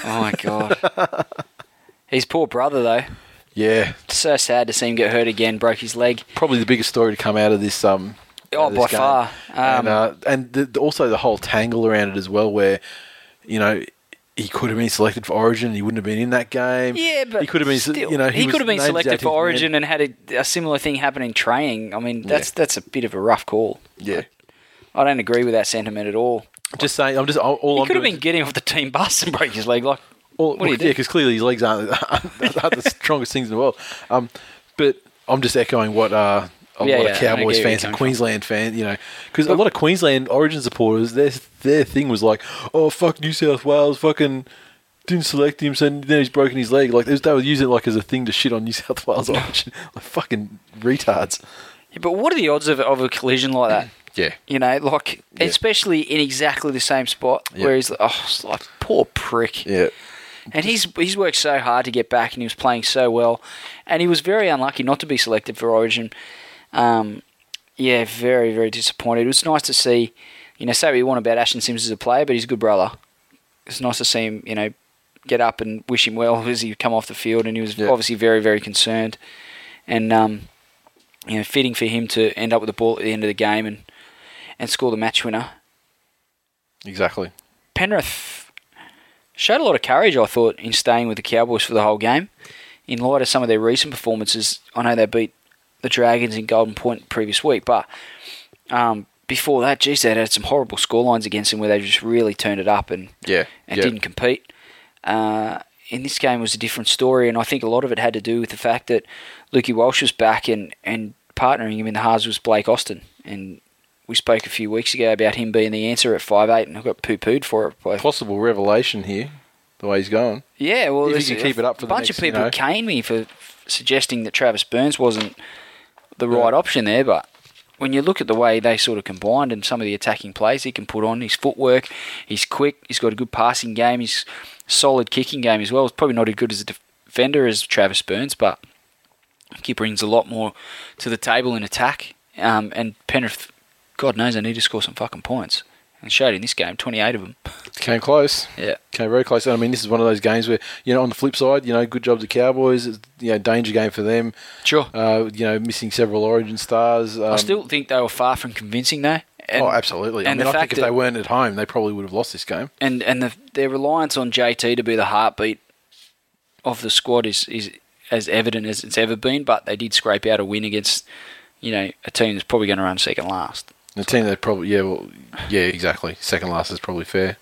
Oh my god. His poor brother though. Yeah, So sad to see him get hurt again. Broke his leg. probably the biggest story to come out of this. Um, Oh, by game. far. and Um, uh, and the, also the whole tangle around it as well, where you know. He could have been selected for Origin. He wouldn't have been in that game. Yeah, but he could have been. Still, you know, he, was could have been selected 18th for man. Origin and had a, a similar thing happen in training. I mean, that's that's a bit of a rough call. Yeah, I don't agree with that sentiment at all. just saying. I'm just all, all He I'm could have been getting off the team bus and break his leg. Like, Well, what do you yeah, because clearly his legs aren't, aren't the strongest things in the world. Um, but I'm just echoing what uh, a Yeah, lot yeah, of Cowboys get where you're fans and from. Queensland fans, you know, because a lot of Queensland Origin supporters, their their thing was like, oh fuck New South Wales, fucking didn't select him, so now he's broken his leg. Like they would using it like as a thing to shit on New South Wales Origin, like fucking retards. Yeah, but what are the odds of, of a collision like that? Yeah. You know, like Yeah. especially in exactly the same spot Yeah. where he's like, oh, like poor prick. Yeah. And he's he's worked so hard to get back, and he was playing so well, and he was very unlucky not to be selected for Origin. Um, yeah, very very disappointed. It was nice to see, you know, say what you want about Ashton Sims as a player, but he's a good brother. It's nice to see him, you know, get up and wish him well as he come off the field, and he was Yeah. obviously very very concerned, and um, you know, fitting for him to end up with the ball at the end of the game and and score the match winner. Exactly. Penrith showed a lot of courage, I thought, in staying with the Cowboys for the whole game. In light of some of their recent performances, I know they beat the Dragons in Golden Point previous week, but um, before that, geez, they had some horrible scorelines against them where they just really turned it up and, Yeah. and yeah. didn't compete. Uh, in this game was a different story, and I think a lot of it had to do with the fact that Lukey Walsh was back and, and partnering him in the halves was Blake Austin. And we spoke a few weeks ago about him being the answer at five eight, and I got poo pooed for it. by Possible revelation here, the way he's going. yeah, well, If he can a keep it up for the bunch next, of you people know. cane me for suggesting that Travis Burns wasn't the right option there, but when you look at the way they sort of combined and some of the attacking plays he can put on, his footwork, he's quick, he's got a good passing game, he's solid kicking game as well. He's probably not as good as a defender as Travis Burns, but he brings a lot more to the table in attack. Um, and Penrith, God knows, they need to score some fucking points. And showed in this game, 28 of them. Came close. Yeah. Came very close. And I mean, this is one of those games where, you know, on the flip side, you know, good job to Cowboys. It's, you know, danger game for them. Sure. Uh, you know, missing several Origin stars. Um, I still think they were far from convincing, though. And, oh, absolutely. I and mean, the I think if they weren't at home, they probably would have lost this game. and and the, their reliance on JT to be the heartbeat of the squad is is as evident as it's ever been. But they did scrape out a win against you know a team that's probably going to run second last. The team that probably, yeah, well, yeah, exactly. Second last is probably fair.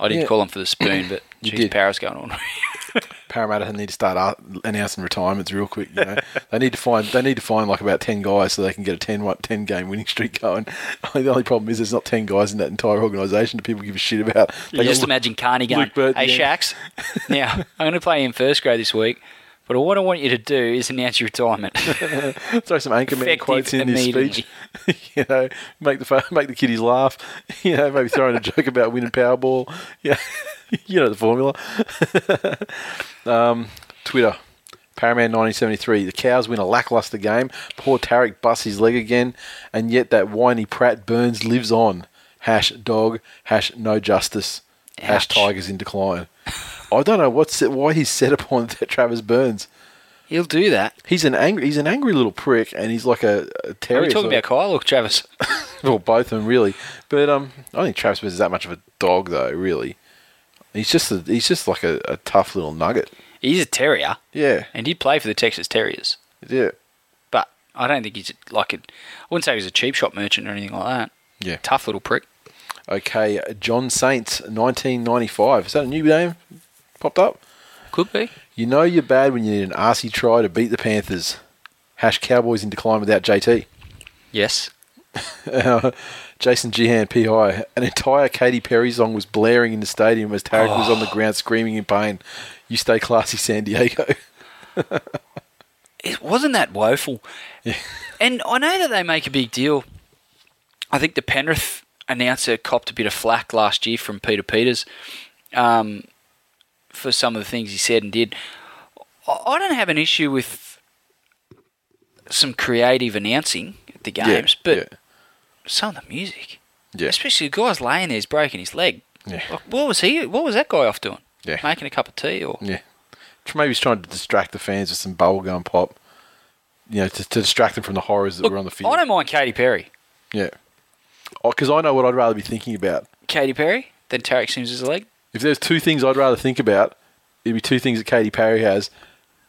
I didn't Yeah. call them for the spoon, but You geez, did. Paris going on. Parramatta need to start ar- announcing retirements real quick. You know, they need to find they need to find like about ten guys so they can get a 10, 10 game winning streak going. the only problem is there's not ten guys in that entire organisation that people give a shit about. They You just Lu- imagine Kearney going, Luke Burt, "Hey, yeah. Shax, now I'm going to play in first grade this week." But what I want you to do is announce your retirement. throw some anchorman Effective quotes in his speech. you know, make the make the kiddies laugh. You know, maybe throw in a joke about winning Powerball. Yeah, you know the formula. um, Twitter. Paraman 1973. The Cows win a lackluster game. Poor Tariq busts his leg again, and yet that whiny Pratt Burns lives on. Hash dog. Hash no justice. Hash Tigers in decline. I don't know what's why he's set upon that Travis Burns. He'll do that. He's an angry, he's an angry little prick, and he's like a, a Are terrier. you talking sort about Kyle or Travis? well, both of them really. But um, I don't think Travis Burns is that much of a dog, though. Really, he's just a, he's just like a, a tough little nugget. He's a terrier, Yeah, and he'd play for the Texas Terriers. yeah, But I don't think he's like a, I wouldn't say he's a cheap shop merchant or anything like that. yeah. Tough little prick. Okay, John Saints, 1995. Is that a new name? Popped up. Could be. You know you're bad when you need an arsey try to beat the Panthers. Hash Cowboys in decline without JT. Yes. Jason Gehan, PI. An entire Katy Perry song was blaring in the stadium as Tariq was on the ground screaming in pain. You stay classy, San Diego. It wasn't that woeful. And I know that they make a big deal. I think the Penrith announcer copped a bit of flack last year from Peter Peters um, for some of the things he said and did. I don't have an issue with some creative announcing at the games, but yeah, some of the music, yeah, especially the guy's laying there, he's breaking his leg. yeah, Like, what was he? What was that guy off doing? yeah. Making a cup of tea or Yeah. Maybe he's trying to distract the fans with some bubblegum pop. You know, to, to distract them from the horrors that Look, were on the field. I don't mind Katy Perry. Yeah. Oh, because I know what I'd rather be thinking about. Katy Perry than Tariq Sims' leg. If there's two things I'd rather think about, it'd be two things that Katy Perry has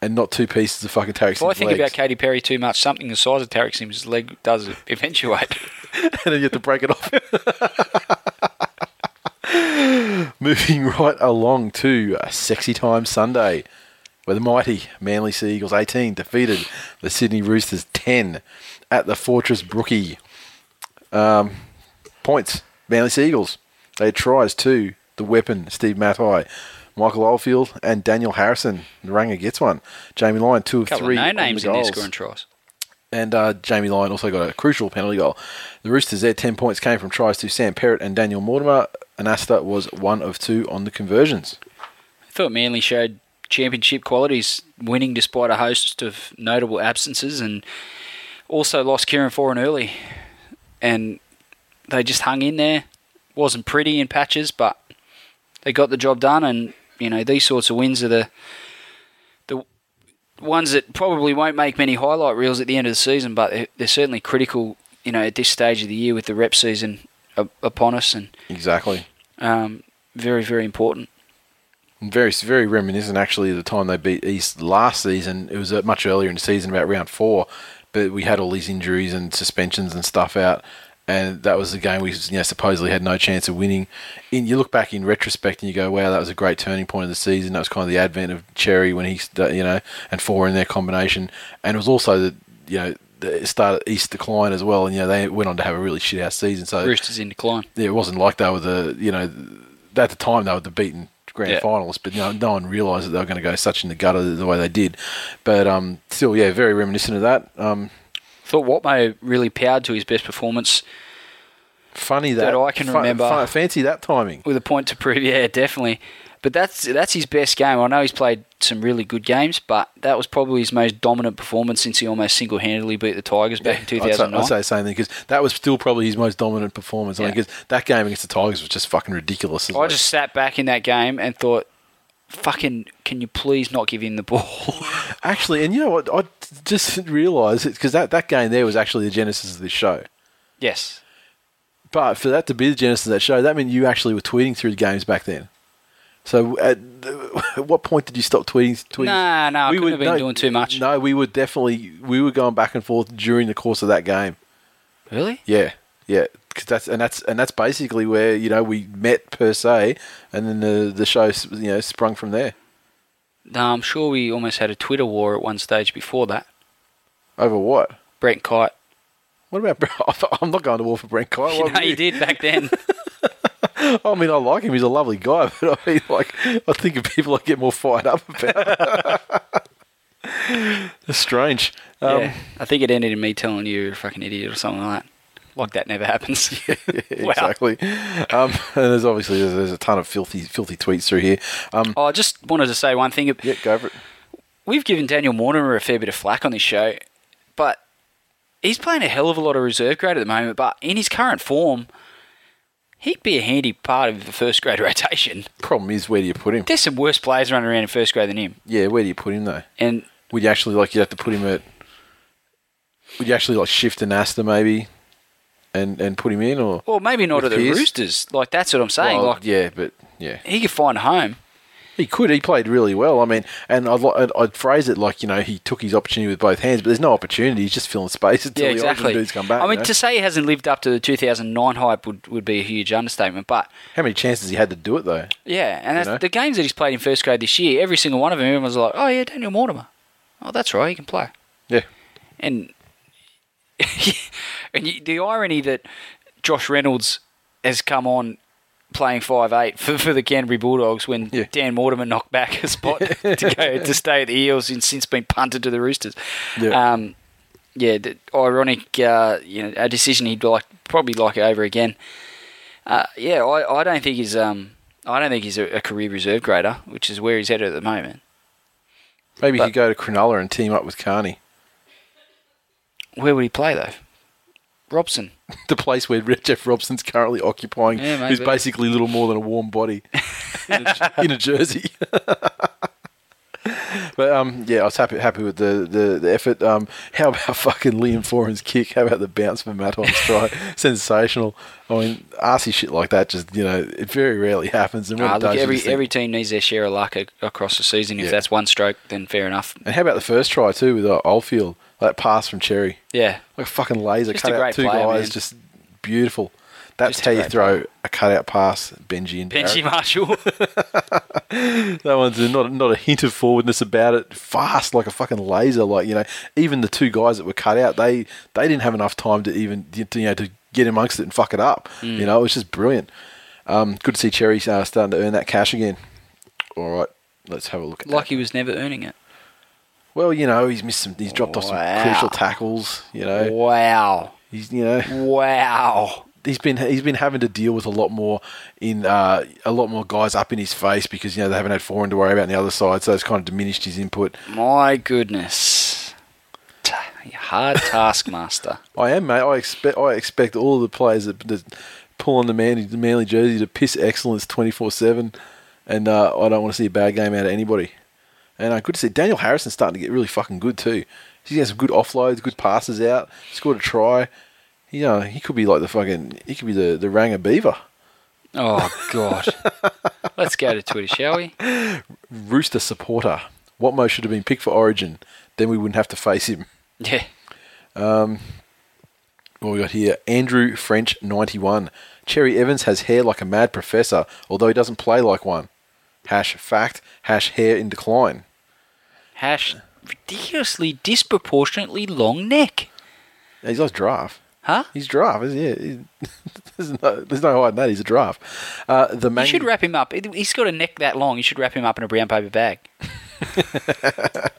and not two pieces of fucking Tariq If I think legs. about Katy Perry too much, something the size of Tariq Sims' leg does eventuate. and then you have to break it off. Moving right along to uh, Sexy Time Sunday, where the mighty Manly Sea Eagles 18 defeated the Sydney Roosters 10 at the Fortress Brookie. Um, points, Manly Sea Eagles. They had tries to the weapon, Steve Matai, Michael Oldfield, and Daniel Harrison. Naranga gets one. Jamie Lyon, two of couple three. of no names the in there goals. scoring tries. And uh, Jamie Lyon also got a crucial penalty goal. The Roosters, their 10 points came from tries to Sam Perrett and Daniel Mortimer. Anasta was one of two on the conversions. I thought Manly showed championship qualities, winning despite a host of notable absences, and also lost Kieran Foran early. And they just hung in there. Wasn't pretty in patches, but they got the job done. And you know these sorts of wins are the the ones that probably won't make many highlight reels at the end of the season, but they're, they're certainly critical. You know at this stage of the year with the rep season upon us, and Exactly. um, very very important. Very, very reminiscent actually of the time they beat East last season. It was much earlier in the season, about round four, but we had all these injuries and suspensions and stuff out, and that was the game we you know, supposedly had no chance of winning. In you look back in retrospect and you go, wow, that was a great turning point of the season. That was kind of the advent of Cherry when he, you know, and four in their combination, and it was also the you know the start of East decline as well, and you know they went on to have a really shit house season. So Roosters in decline. yeah, it wasn't like they were the you know at the time they were the beaten grand Yeah. finalists, but you know, no one realised that they were going to go such in the gutter the way they did. But um, still, yeah, very reminiscent of that. Um, Thought Watmough really powered to his best performance funny that, That I can remember. fancy that timing. with a point to prove. Yeah, definitely. But that's that's his best game. I know he's played some really good games, but that was probably his most dominant performance since he almost single handedly beat the Tigers back in I'd say, 2009. I'd say the same thing because that was still probably his most dominant performance. I Yeah. mean, because that game against the Tigers was just fucking ridiculous. I like- just sat back in that game and thought, "Fucking, can you please not give him the ball?" actually, and you know what? I just realised because that, that game there was actually the genesis of this show. yes. But for that to be the genesis of that show, that meant you actually were tweeting through the games back then. So at, at what point did you stop tweeting? tweeting? Nah, nah, We would- have been no, doing too much. No, we were definitely we were going back and forth during the course of that game. Really? Yeah, yeah, 'Cause that's and that's and that's basically where you know we met per se, and then the the show you know sprung from there. No, I'm sure we almost had a Twitter war at one stage before that. Over what? Brent Kite. What about? Brent- I'm not going to war for Brent Kite. You know, about you did back then. I mean, I like him. He's a lovely guy, but I mean, like, I think of people I get more fired up about. It's strange. Um, yeah. I think it ended in me telling you you're a fucking idiot or something like that. Like that never happens. Wow. exactly. Um, and there's obviously there's, there's a ton of filthy filthy tweets through here. Um, Oh, I just wanted to say one thing. yeah, go for it. We've given Daniel Mortimer a fair bit of flack on this show, but he's playing a hell of a lot of reserve grade at the moment. But in his current form, he'd be a handy part of the first grade rotation. Problem is, where do you put him? There's some worse players running around in first grade than him. Yeah, where do you put him though? And Would you actually like you have to put him at? Would you actually like shift Anasta maybe, and and put him in or? well, maybe not at the? Roosters. Like that's what I'm saying. Well, like yeah, but yeah, he could find a home. he could. He played really well. I mean, and I'd, I'd, I'd phrase it like you know he took his opportunity with both hands, but there's no opportunity. He's just filling space until Yeah, the exactly. dudes come back. I mean, you know? to say he hasn't lived up to the 2009 hype would, would be a huge understatement. But how many chances he had to do it though? yeah, and know? the games that he's played in first grade this year, every single one of them, everyone was like, "Oh yeah, Daniel Mortimer. Oh, that's right, he can play." Yeah, And and you, the irony that Josh Reynolds has come on playing five eight for, for the Canterbury Bulldogs when Yeah. Dan Mortimer knocked back a spot to go to stay at the Eels and since been punted to the Roosters. Yeah. Um, yeah, the, ironic. Uh, you know, a decision he'd like probably like it over again. Uh, yeah, I, I don't think he's um I don't think he's a, a career reserve grader, which is where he's headed at the moment. maybe But- he could go to Cronulla and team up with Carney, Where would he play though? Robson. the place where Jeff Robson's currently occupying, Yeah, who's basically little more than a warm body in, a, in a jersey. But um, yeah, I was happy happy with the, the, the effort. Um, how about fucking Liam Foran's kick? How about the bounce from Maton's try? Sensational. I mean, arsey shit like that just you know it very rarely happens. And when Ah, it look, does, every think- every team needs their share of luck a, across the season. If Yeah. that's one stroke, then fair enough. And how about the first try too with uh, Oldfield? That pass from Cherry, Yeah, like a fucking laser, Just cut out two player, guys, man. just beautiful. That's Just how you throw a cutout pass, Benji and Benji Barrett. Marshall. That one's not not a hint of forwardness about it. Fast like a fucking laser. Like you know, even the two guys that were cut out, they they didn't have enough time to even you know to get amongst it and fuck it up. Mm. You know, it was just brilliant. Um, good to see Cherry uh, starting to earn that cash again. All right, let's have a look at like he was never earning it. Well, you know, he's missed some. He's dropped off some Wow. crucial tackles. You know, Wow. he's you know Wow. he's been he's been having to deal with a lot more in uh, a lot more guys up in his face because you know they haven't had Foran to worry about on the other side, so it's kind of diminished his input. My goodness. T- Hard taskmaster. I am, mate. I expect I expect all of the players that, that pull on the Manly, the Manly jersey to piss excellence twenty four seven, and uh, I don't want to see a bad game out of anybody. And uh, good to see Daniel Harrison starting to get really fucking good too. He's got some good offloads, good passes out. Scored a try. You know, he could be like the fucking. He could be the the Ranger Beaver. Oh, God. Let's go to Twitter, shall we? Rooster supporter. Watmough should have been picked for Origin. Then we wouldn't have to face him. Yeah. Um, What we got here? Andrew French, 91. Cherry Evans has hair like a mad professor, although he doesn't play like one. Hash fact, hash hair in decline. Hash ridiculously disproportionately long neck. Yeah, He's like giraffe. Huh? He's giraffe, isn't he? There's, no, there's no hiding that. He's a giraffe. Uh, the You man- should wrap him up. He's got a neck that long. You should wrap him up in a brown paper bag.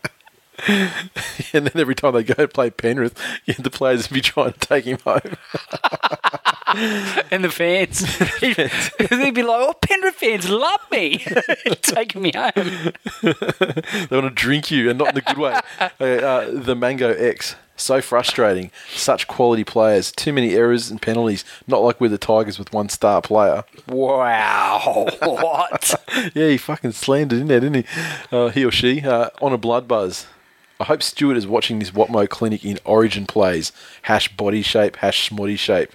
and then every time they go and play Penrith, yeah, the players would be trying to take him home. And the fans, they'd be like, "Oh, Penrith fans love me, taking me home." they want to drink you, and not in a good way. Okay, uh, the Mango X. So frustrating. Such quality players. Too many errors and penalties. Not like we're the Tigers with one star player. Wow, what? Yeah, he fucking slammed it in there, didn't he? Uh, he or she. Uh, on a blood buzz. I hope Stuart is watching this Watmough clinic in Origin plays. Hash body shape, hash smoddy shape.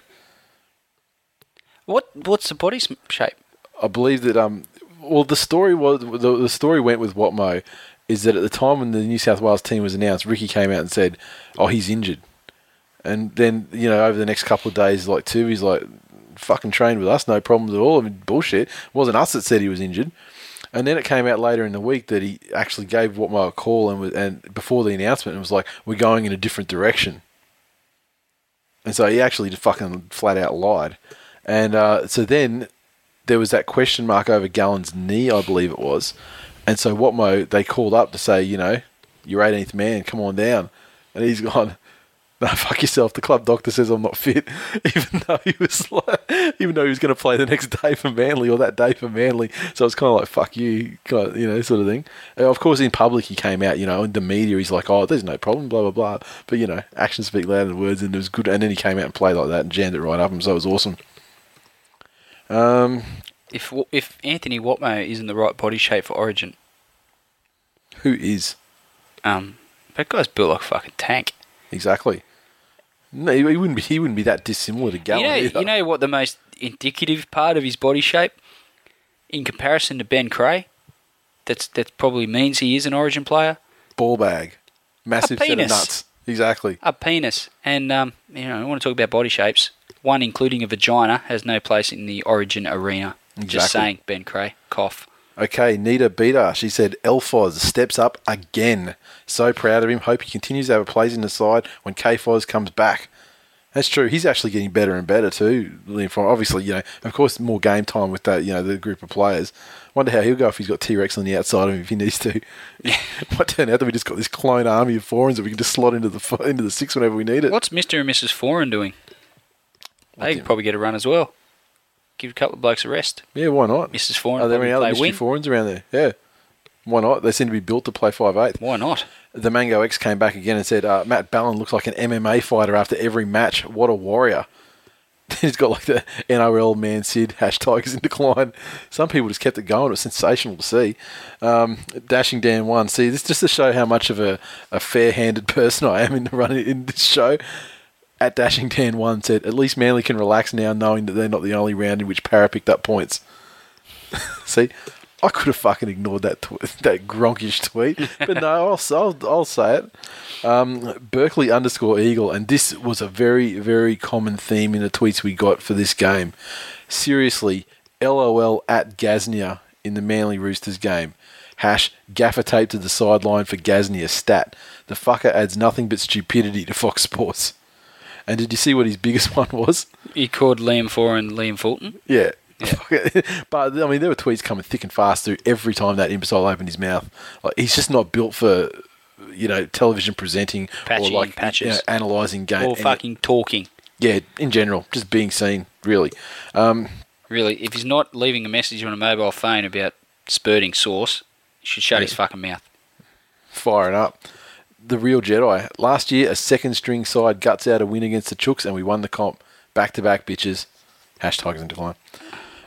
What? What's the body shape? I believe that um well the story was the, the story went with Watmough is that at the time when the New South Wales team was announced, Ricky came out and said, "Oh, he's injured," and then you know over the next couple of days, like two, he's like, "Fucking trained with us, no problems at all." I mean, bullshit. It wasn't us that said he was injured. And then it came out later in the week that he actually gave Watmough a call and was, and before the announcement, it was like, "We're going in a different direction." And so he actually just fucking flat out lied. And uh, so then there was that question mark over Gallen's knee, I believe it was. And so Watmough, they called up to say, you know, you're 18th man, come on down. And he's gone, no, fuck yourself. The club doctor says I'm not fit, even though he was like, even though he was going to play the next day for Manly or that day for Manly. So it's kind of like fuck you, kind of, you know, sort of thing. And of course, in public he came out, you know, in the media he's like, oh, there's no problem, blah blah blah. But you know, actions speak louder than words, and it was good. And then he came out and played like that and jammed it right up him, so it was awesome. Um, If if Anthony Watmough isn't the right body shape for Origin, who is um, that guy's built like a fucking tank. exactly? No, he wouldn't be. He wouldn't be that dissimilar to Gallen. you know, either. you know what the most indicative part of his body shape, in comparison to Ben Creagh, that's that probably means he is an Origin player. ball bag, massive set of penis. nuts. Exactly. A penis, and um, you know, I want to talk about body shapes. One, including a vagina, has no place in the Origin arena. Just saying, Ben Creagh, cough. Okay, Nita Beta. She said Elfoz steps up again. So proud of him. Hope he continues to have a place in the side when K Foz comes back. That's true. He's actually getting better and better too. Obviously, you know, of course, more game time with that. You know, the group of players. Wonder how he'll go if he's got T Rex on the outside of him if he needs to. Might turn out that we just got this clone army of Forans that we can just slot into the into the six whenever we need it. What's Mister and Mrs. Foran doing? They could probably get a run as well. Give a couple of blokes a rest. Yeah, why not? Mrs. Foran Are there any other mystery wing. Forans around there? Yeah. Why not? They seem to be built to play five eight. Why not? The Mango X came back again and said, uh, Matt Ballin looks like an MMA fighter after every match. What a warrior. He's got like the NRL man Sid, hash Tigers in decline. Some people just kept it going. It was sensational to see. Um, Dashing Dan one. See, this just to show how much of a, a fair handed person I am in the running in this show. At Dashing Dan one said, at least Manly can relax now knowing that they're not the only round in which Para picked up points. See, I could have fucking ignored that tw- that gronkish tweet, but no, I'll, I'll, I'll say it. Um, Berkeley underscore Eagle, and this was a very, very common theme in the tweets we got for this game. Seriously, LOL at Gasnier in the Manly Roosters game. Hash gaffer tape to the sideline for Gasnier stat. The fucker adds nothing but stupidity to Fox Sports. And did you see what his biggest one was? He called Liam Foran Liam Fulton. Yeah. but I mean, there were tweets coming thick and fast through every time that imbecile opened his mouth. Like he's just not built for you know, television presenting Patching, or like patches. you know, analyzing game. Or fucking talking. yeah, in general, just being seen. Really, um, Really, if he's not leaving a message on a mobile phone about spurting sauce, he should shut his fucking mouth. firing up. The real Jedi. Last year, a second string side guts out a win against the Chooks, and we won the comp. Back to back, bitches. Hashtags in decline.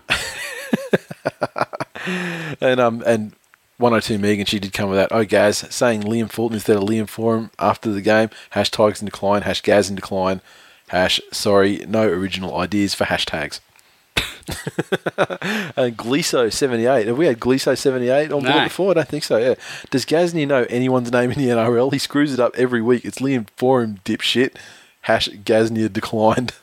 and um and 102 Megan, she did come with that. Oh, Gaz, saying Liam Fulton instead of Liam Foran after the game. Hashtags in decline. Hash Gaz in decline. Hash sorry, no original ideas for hashtags. And Gleeso seventy eight. Have we had Gleeso seventy eight on board No. before? I don't think so. Yeah. Does Gasnier know anyone's name in the NRL? He screws it up every week. It's Liam Foran dipshit. Hash Gasnier declined.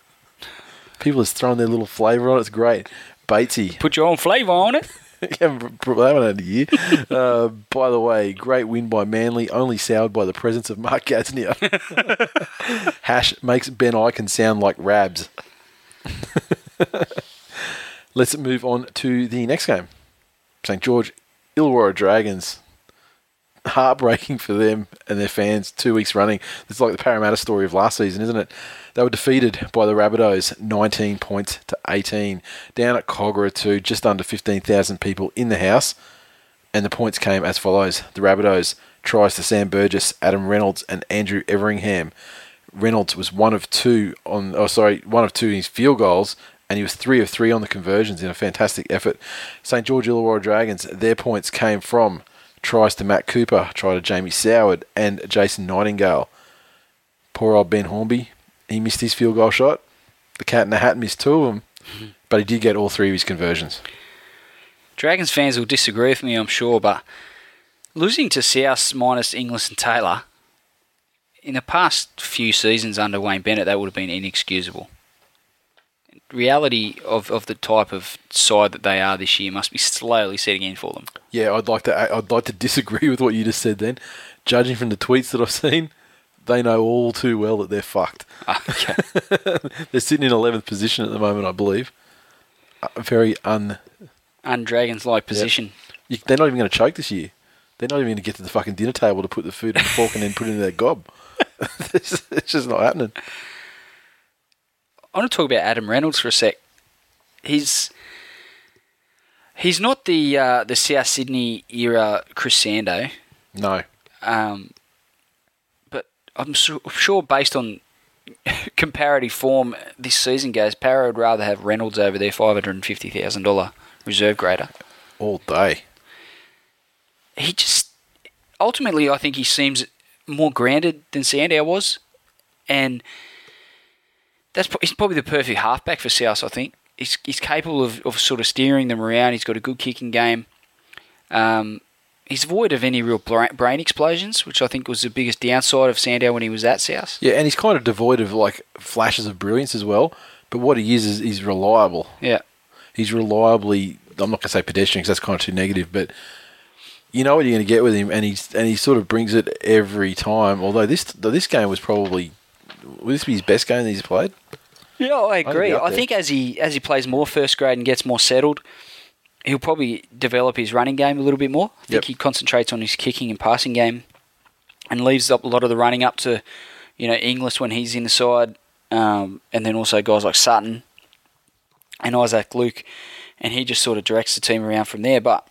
People are throwing their little flavour on. it. It's great. Batesy. Put your own flavour on it. haven't brought that one out a year. Uh, by the way, great win by Manly, only soured by the presence of Mark Gasnier. Hash makes Ben Ikin sound like Rabs. Let's move on to the next game. St. George, Illawarra Dragons. Heartbreaking for them and their fans two weeks running. It's like the Parramatta story of last season, isn't it? They were defeated by the Rabbitohs 19 points to 18. Down at Kogarah too, just under 15,000 people in the house. And the points came as follows. The Rabbitohs tries to Sam Burgess, Adam Reynolds and Andrew Everingham. Reynolds was one of two on oh sorry, one of two in his field goals and he was three of three on the conversions in a fantastic effort. St. George Illawarra Dragons, their points came from tries to Matt Cooper, try to Jamie Soward and Jason Nightingale. Poor old Ben Hornby, he missed his field goal shot. The cat in the hat missed two of them, but he did get all three of his conversions. Dragons fans will disagree with me, I'm sure, but losing to South minus Inglis and Taylor in the past few seasons under Wayne Bennett, that would have been inexcusable. Reality of, of the type of side that they are this year must be slowly setting in for them. Yeah, I'd like to. I'd like to disagree with what you just said. Then, judging from the tweets that I've seen, they know all too well that they're fucked. Okay. They're sitting in eleventh position at the moment, I believe. Uh, very un. Undragons like position. They're not even going to choke this year. They're not even going to get to the fucking dinner table to put the food in the fork and then put it in their gob. it's just not happening. I want to talk about Adam Reynolds for a sec. He's he's not the uh, the South Sydney era Chris Sandow, No. um, but I'm su- sure based on comparative form this season goes, Parra would rather have Reynolds over their five hundred and fifty thousand dollar reserve grader. All day. He just ultimately, I think he seems more grounded than Sandow was, and that's he's probably the perfect halfback for South. I think he's he's capable of, of sort of steering them around. He's got a good kicking game. Um, he's void of any real brain explosions, which I think was the biggest downside of Sandow when he was at South. Yeah, and he's kind of devoid of like flashes of brilliance as well. But what he is is he's reliable. Yeah, He's reliably. I'm not going to say pedestrian because that's kind of too negative, but you know what you're going to get with him, and he's and he sort of brings it every time. Although this this game was probably will this be his best game that he's played? Yeah, I agree. be I think as he as he plays more first grade and gets more settled, he'll probably develop his running game a little bit more. I think Yep. he concentrates on his kicking and passing game, and leaves up a lot of the running up to, you know, Inglis when he's in the side, um, and then also guys like Sutton and Isaac Luke, and he just sort of directs the team around from there. But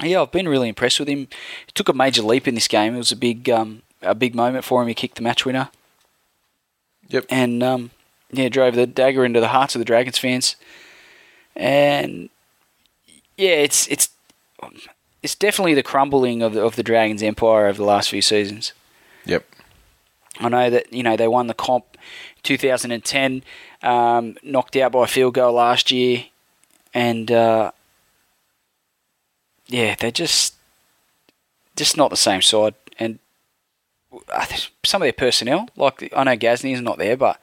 yeah, I've been really impressed with him. He took a major leap in this game. It was a big um, a big moment for him. He kicked the match winner Yep. and um, yeah, drove the dagger into the hearts of the Dragons fans. And yeah, it's it's it's definitely the crumbling of the, of the Dragons empire over the last few seasons. Yep. I know that you know they won the comp 2010, um, knocked out by a field goal last year, and uh, yeah, they're just just not the same side. And some of their personnel, like I know Gasnier is not there, but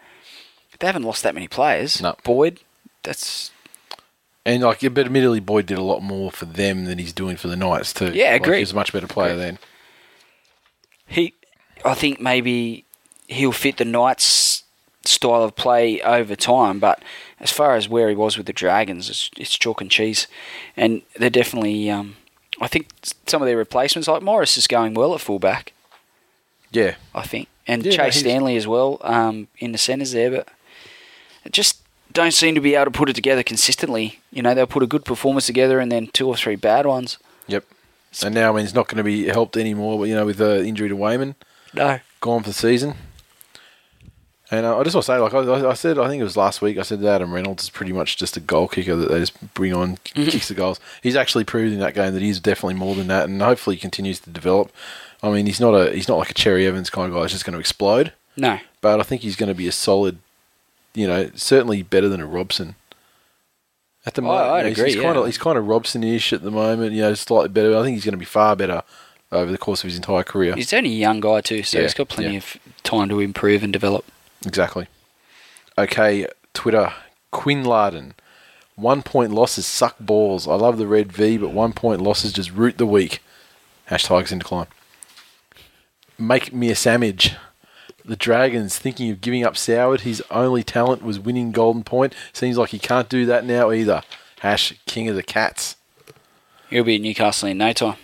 they haven't lost that many players. No. Boyd, that's And like, but admittedly, Boyd did a lot more for them than he's doing for the Knights too. Yeah, Like, he's a much better player Agreed. then. he. I think maybe he'll fit the Knights' style of play over time, but as far as where he was with the Dragons, it's, it's chalk and cheese, and they're definitely um, I think some of their replacements, like Morris, is going well at fullback. Yeah. I think, and Yeah, Chase he's- Stanley as well um, in the centres there, but just don't seem to be able to put it together consistently. You know, they'll put a good performance together and then two or three bad ones. Yep. And now, I mean, he's not going to be helped anymore. You know, with the injury to Weyman, No. gone for the season. And uh, I just want to say, like I, I said, I think it was last week. I said that Adam Reynolds is pretty much just a goal kicker that they just bring on, kicks the goals. He's actually proved in that game that he's definitely more than that, and hopefully he continues to develop. I mean, he's not a he's not like a Cherry Evans kind of guy. He's just going to explode. No. But I think he's going to be a solid, you know, certainly better than a Robson. At the Oh, moment, I'd you know, he's, agree, he's kind yeah. of he's kind of Robson-ish at the moment. You know, slightly better. I think he's going to be far better over the course of his entire career. He's only a young guy too, so Yeah, he's got plenty yeah. of time to improve and develop. Exactly. Okay, Twitter. Quinn Larden. One point losses suck balls. I love the red V, but one point losses just root the weak. Hashtags in decline. Make me a sandwich. The Dragons thinking of giving up Soward. His only talent was winning Golden Point. Seems like he can't do that now either. Hash King of the Cats. He'll be at Newcastle in no time.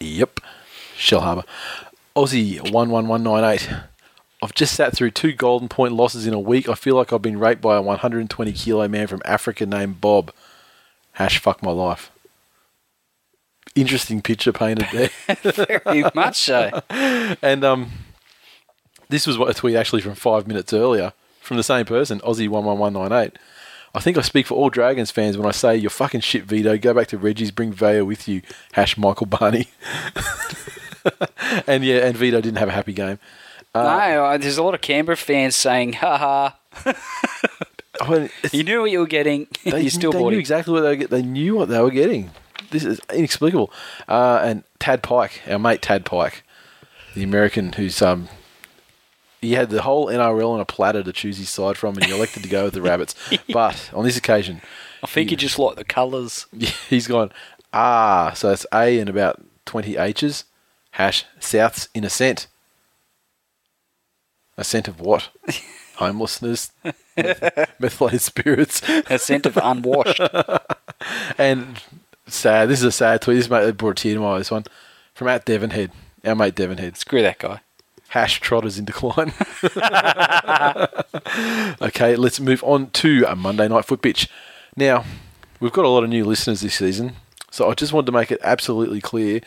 Yep. Shell Harbour. Aussie 11198. I've just sat through two golden point losses in a week. I feel like I've been raped by a 120 kilo man from Africa named Bob. Hash fuck my life. Interesting picture painted there. Very much so. and um, this was what a tweet actually from five minutes earlier from the same person, Aussie11198. I think I speak for all Dragons fans when I say you're fucking shit, Vito. Go back to Reggie's, bring Vaya with you. Hash Michael Barney. and yeah, and Vito didn't have a happy game. no, uh, there's a lot of Canberra fans saying, "Ha ha, I mean, you knew what you were getting. they, you still they bought knew it." exactly what they were. They knew what they were getting. This is inexplicable. Uh, and Tad Pike, our mate Tad Pike, the American who's um, he had the whole NRL on a platter to choose his side from, and he elected to go with the Rabbits. But on this occasion, I think he just liked the colours. he's gone ah. So it's A and about twenty H's. Hash Souths in ascent. Ascent of what? Homelessness, methylated spirits. A scent of unwashed. And sad. This is a sad tweet. This mate brought a tear to my eye, this one from at Devonhead, our mate Devonhead. Screw that guy. Hash trotters in decline. okay, let's move on to a Monday night foot pitch. Now, we've got a lot of new listeners this season, so I just wanted to make it absolutely clear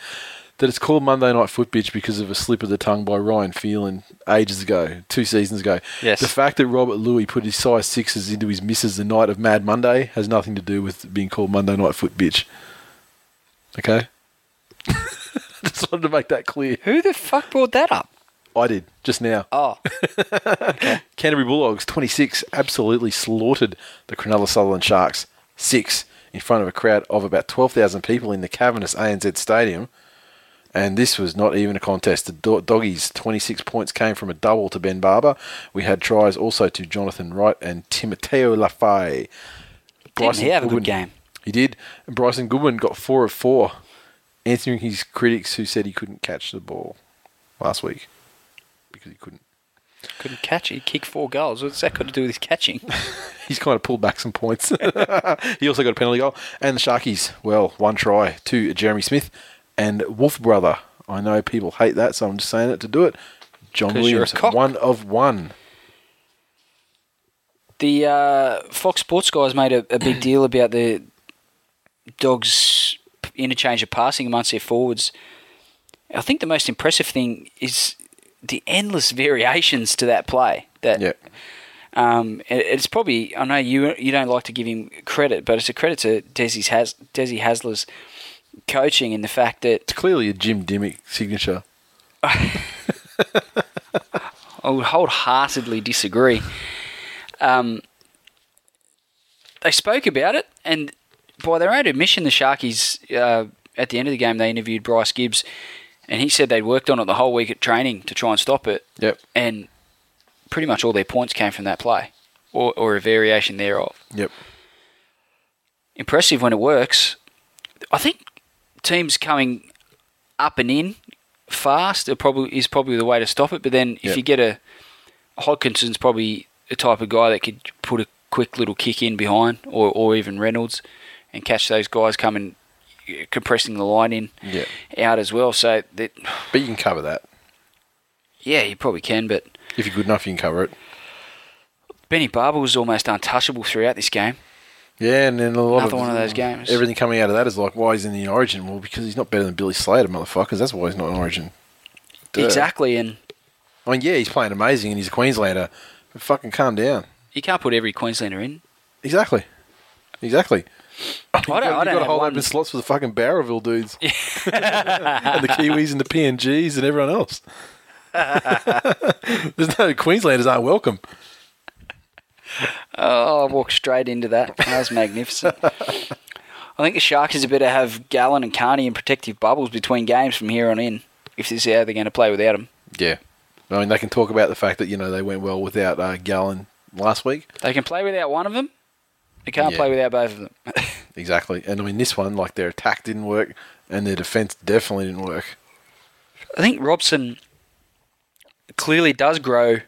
that it's called Monday Night Foot Pitch because of a slip of the tongue by Ryan Phelan ages ago, two seasons ago. Yes. The fact that Robert Lui put his size sixes into his misses the night of Mad Monday has nothing to do with being called Monday Night Foot Pitch. Okay? just wanted to make that clear. Who the fuck brought that up? I did, just now. Oh, Canterbury Bulldogs, 26, absolutely slaughtered the Cronulla Sutherland Sharks, 6, in front of a crowd of about 12,000 people in the cavernous ANZ Stadium. And this was not even a contest. The Do- Doggies, 26 points came from a double to Ben Barba. We had tries also to Jonathan Wright and Timoteo Lafai. didn't he have a good game? He did. And Bryson Goodwin got 4 of 4, answering his critics who said he couldn't catch the ball last week because he couldn't. Couldn't catch it. He kicked four goals. What's that got to do with his catching? He's kind of pulled back some points. he also got a penalty goal. And the Sharkies, well, one try to Jeremy Smith and Wolf Brother. I know people hate that, so I'm just saying it to do it. John Williams, one of one. The uh, Fox Sports guys made a, a big deal about the dogs' interchange of passing amongst their forwards. I think the most impressive thing is the endless variations to that play. That Yeah. um, it's probably I know you you don't like to give him credit, but it's a credit to Desi Has Desi Hasler's coaching in the fact that It's clearly a Jim Dymock signature. I would wholeheartedly disagree. Um, they spoke about it, and by their own admission, the Sharkies, uh, at the end of the game, they interviewed Bryce Gibbs, and he said they'd worked on it the whole week at training to try and stop it, Yep. and pretty much all their points came from that play, or, or a variation thereof. Yep. Impressive when it works. I think teams coming up and in fast are probably is probably the way to stop it. But then if Yep. you get a Hodkinson's probably the type of guy that could put a quick little kick in behind, or, or even Reynolds, and catch those guys coming compressing the line in Yeah. out as well. So that, But you can cover that. yeah, you probably can. But If you're good enough, you can cover it. Benny Barba was almost untouchable throughout this game. Yeah, and then a lot Another of one of those games. Everything coming out of that is like, why he's in the Origin? Well, because he's not better than Billy Slater, motherfuckers. That's why he's not in Origin. Duh. Exactly, and I mean, yeah, he's playing amazing, and he's a Queenslander. But fucking calm down. you can't put every Queenslander in. Exactly. Exactly. I don't, I You've don't got a whole one. open slots for the fucking Barrowville dudes. and the Kiwis and the PNGs and everyone else. There's no Queenslanders aren't welcome. Oh, I walked straight into that. That was magnificent. I think the Sharkies better have Gallen and Carney in protective bubbles between games from here on in. If this is how they're going to play without them, Yeah. I mean, they can talk about the fact that, you know, they went well without uh, Gallen last week. they can play without one of them. They can't Yeah. play without both of them. Exactly. And I mean, this one, like, their attack didn't work and their defence definitely didn't work. I think Robson clearly does grow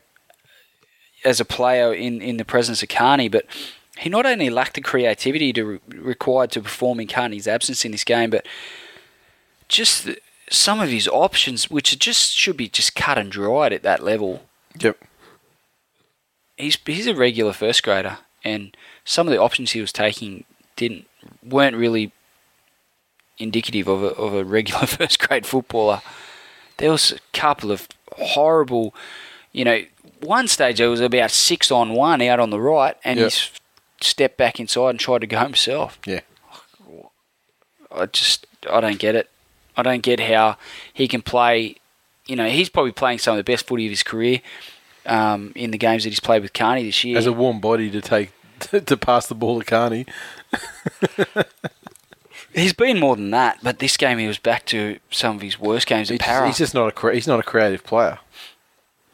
as a player in, in the presence of Carney, but he not only lacked the creativity to re- required to perform in Carney's absence in this game, but just the, some of his options, which are just should be just cut and dried at that level. Yep. He's he's a regular first grader, and some of the options he was taking didn't weren't really indicative of a, of a regular first grade footballer. There was a couple of horrible, you know, one stage there was about six on one out on the right, and Yep. he's stepped back inside and tried to go himself. Yeah. I just I don't get it. I don't get how he can play. You know, he's probably playing some of the best footy of his career um, in the games that he's played with Carney this year. As a warm body to take, to pass the ball to Carney. he's been more than that, but this game he was back to some of his worst games at Para. he's just not a cre- he's not a creative player.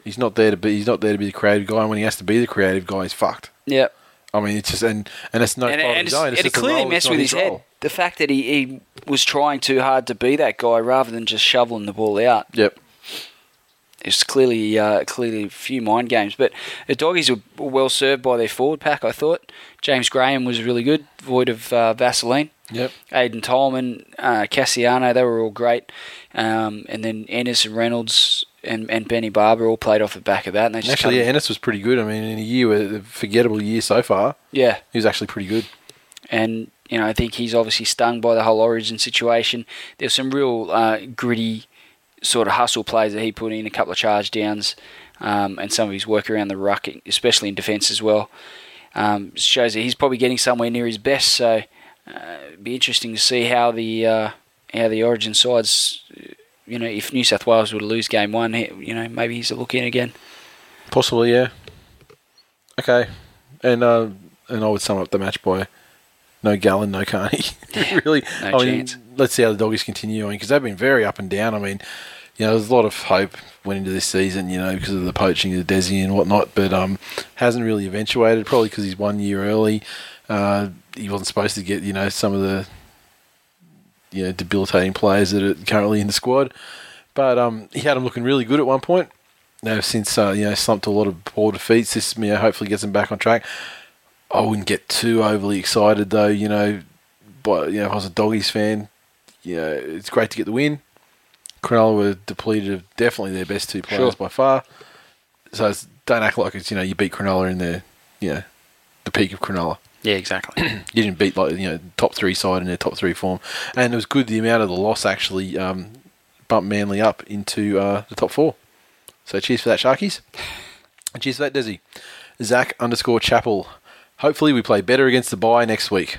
He's not there to be he's not there to be the creative guy. And when he has to be the creative guy, he's fucked. Yep. I mean, it's just and and it's no and, fault of his it's- own. It's and it clearly messed with his head. The fact that he, he was trying too hard to be that guy rather than just shoveling the ball out. Yep. It's clearly uh, clearly a few mind games, but the doggies were well served by their forward pack. I thought James Graham was really good, void of uh, Vaseline. Yep. Aiden Tolman, uh, Kasiano, they were all great, um, and then Ennis and Reynolds and, and Benny Barba all played off the back of that. And they just Actually, yeah, Ennis was pretty good. I mean, in a year, a forgettable year so far, yeah, he was actually pretty good. and you know I think he's obviously stung by the whole Origin situation. There's some real uh, gritty sort of hustle plays that he put in, a couple of charge downs, um, and some of his work around the ruck, especially in defence as well. Um, shows that he's probably getting somewhere near his best. So uh, it'd be interesting to see how the uh, how the Origin sides. You know, if New South Wales were to lose game one, you know, maybe he's a look in again. Possibly, yeah. Okay, and uh, and I would sum up the match by no Gallen, no Carney. really, no I mean, chance. let's see how the doggies continue on because they've been very up and down. I mean, you know, there's a lot of hope went into this season, you know, because of the poaching of Desi and whatnot, but um, hasn't really eventuated. Probably because he's one year early. Uh, he wasn't supposed to get, you know, some of the you know debilitating players that are currently in the squad. But um, he had him looking really good at one point. Now, since uh, you know slumped a lot of poor defeats, this you know, hopefully gets him back on track. I wouldn't get too overly excited though. You know, but you know, if I was a doggies fan, you know, it's great to get the win. Cronulla were depleted of definitely their best two players Sure. by far. So it's, don't act like it's you know you beat Cronulla in their you know the peak of Cronulla. Yeah, exactly. You didn't beat like you know top three side in their top three form, and it was good the amount of the loss actually um, bumped Manly up into uh, the top four. So cheers for that, Sharkies. And cheers for that, Desi. Zach underscore Chapel. Hopefully we play better against the bye next week.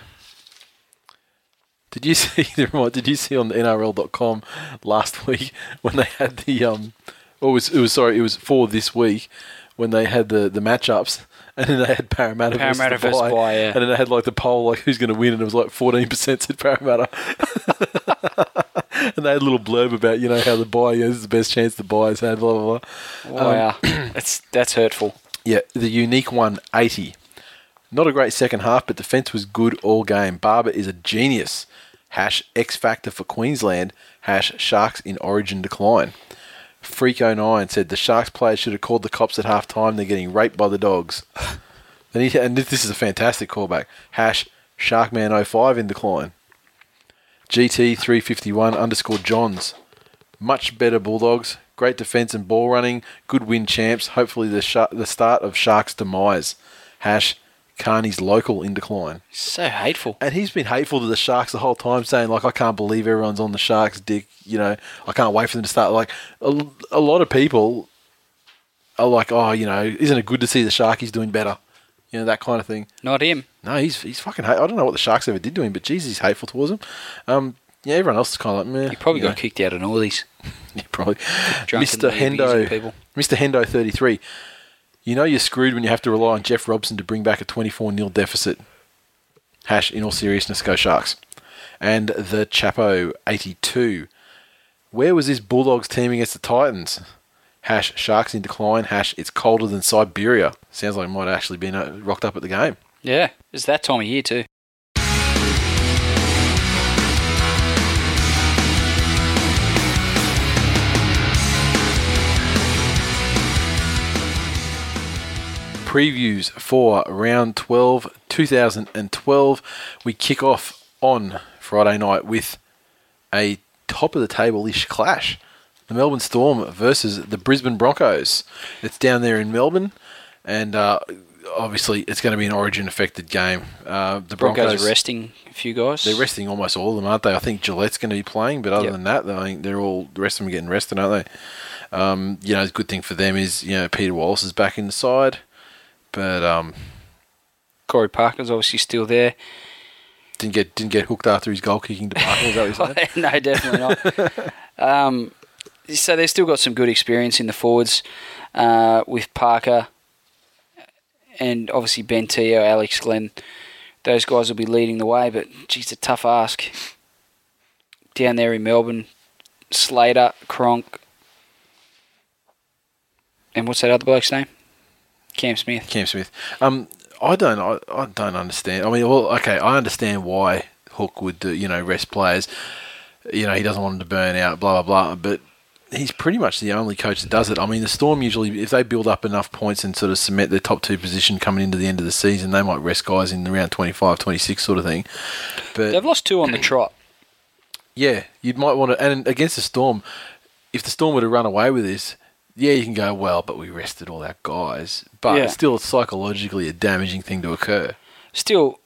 Did you see? the Did you see on the NRL.com last week when they had the um? Or it was it was sorry it was for this week when they had the the matchups and then they had Parramatta, Parramatta versus, versus bye, yeah. and then they had like the poll like who's going to win and it was like fourteen percent said Parramatta. and they had a little blurb about you know how the buy is the best chance the buyers had blah blah blah. Wow, that's that's hurtful. Yeah, the unique one, 80. Not a great second half, but defence was good all game. Barba is a genius. Hash X Factor for Queensland. Hash Sharks in Origin decline. Freak09 said the Sharks players should have called the cops at half time. They're getting raped by the dogs. and this is a fantastic callback. Hash Sharkman05 in decline. GT351 underscore Johns. Much better Bulldogs. Great defence and ball running. Good win champs. Hopefully the sh- the start of Sharks' demise. Hash Carney's local in decline. So hateful. And he's been hateful to the Sharks the whole time, saying like, "I can't believe everyone's on the Sharks' dick." You know, I can't wait for them to start. Like a, a lot of people are like, "Oh, you know, isn't it good to see the Sharkies doing better?" You know that kind of thing. Not him. No, he's he's fucking. Hate. I don't know what the Sharks ever did to him, but Jesus, he's hateful towards him. Um, yeah, everyone else is kind of like, meh. He probably got kicked out of Northies. yeah, probably. Mr. Hendo. Mr. Hendo, thirty-three. You know you're screwed when you have to rely on Jeff Robson to bring back a 24 0 deficit. Hash, in all seriousness, go Sharks. And the Chapo, 82. Where was this Bulldogs team against the Titans? Hash, Sharks in decline. Hash, it's colder than Siberia. Sounds like it might have actually been uh, rocked up at the game. Yeah, it's that time of year too. Previews for round 12, 2012. We kick off on Friday night with a top of the table ish clash. The Melbourne Storm versus the Brisbane Broncos. It's down there in Melbourne, and uh, obviously it's going to be an origin affected game. Uh, the Broncos, Broncos, are resting a few guys. they're resting almost all of them, aren't they? I think Gillett's going to be playing, but other Yep. than that, I think they're all the rest of them are getting rested, aren't they? Um, you know, the good thing for them is you know Peter Wallace is back in the side, but um, Corey Parker's obviously still there. didn't get didn't get hooked after his goal kicking debacle. Is that what no, definitely not. um, so they've still got some good experience in the forwards uh, with Parker and obviously Ben Teo, Alex Glenn. Those guys will be leading the way, but geez, a tough ask. Down there in Melbourne, Slater, Cronk, and what's that other bloke's name? Cam Smith. Cam Smith. Um, I don't I, I don't understand. I mean, well, okay, I understand why Hook would do you know rest players. You know, he doesn't want them to burn out, blah blah blah. But he's pretty much the only coach that does it. I mean, the Storm usually, if they build up enough points and sort of cement their top two position coming into the end of the season, they might rest guys in around 25, 26 sort of thing. But They've lost two on the trot. yeah, you might want to. And against the Storm, if the Storm were to run away with this, yeah, you can go, well, but we rested all our guys. But Yeah. it's still psychologically a damaging thing to occur. still,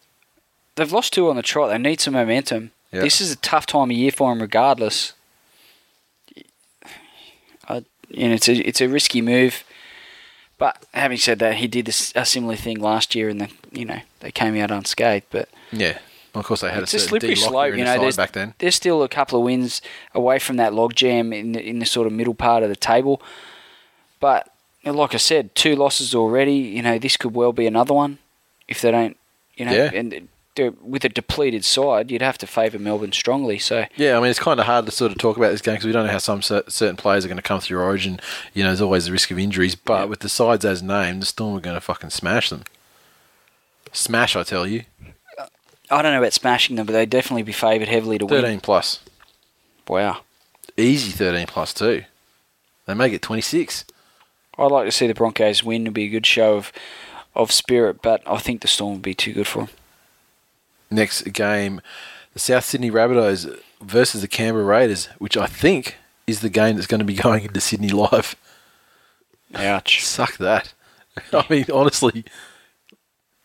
they've lost two on the trot. They need some momentum. Yeah. This is a tough time of year for them, regardless. I, you know, it's a it's a risky move. But having said that, he did this, a similar thing last year, and the you know they came out unscathed. But Yeah. Of course, they had it's a, a slippery slope. You know, there's back then. there's still a couple of wins away from that logjam in the, in the sort of middle part of the table. But like I said, two losses already. You know, this could well be another one if they don't. You know, Yeah. and with a depleted side, you'd have to favour Melbourne strongly. So Yeah, I mean, it's kind of hard to sort of talk about this game because we don't know how some certain players are going to come through Origin. You know, there's always the risk of injuries. But Yeah. with the sides as named, the Storm are going to fucking smash them. Smash, I tell you. I don't know about smashing them, but they'd definitely be favoured heavily to win. 13 plus. Wow. Easy 13 plus, too. They may get 26. I'd like to see the Broncos win. It'd be a good show of of spirit, but I think the Storm would be too good for them. Next game, the South Sydney Rabbitohs versus the Canberra Raiders, which I think is the game that's going to be going into Sydney Live. Ouch. Suck that. I mean, honestly,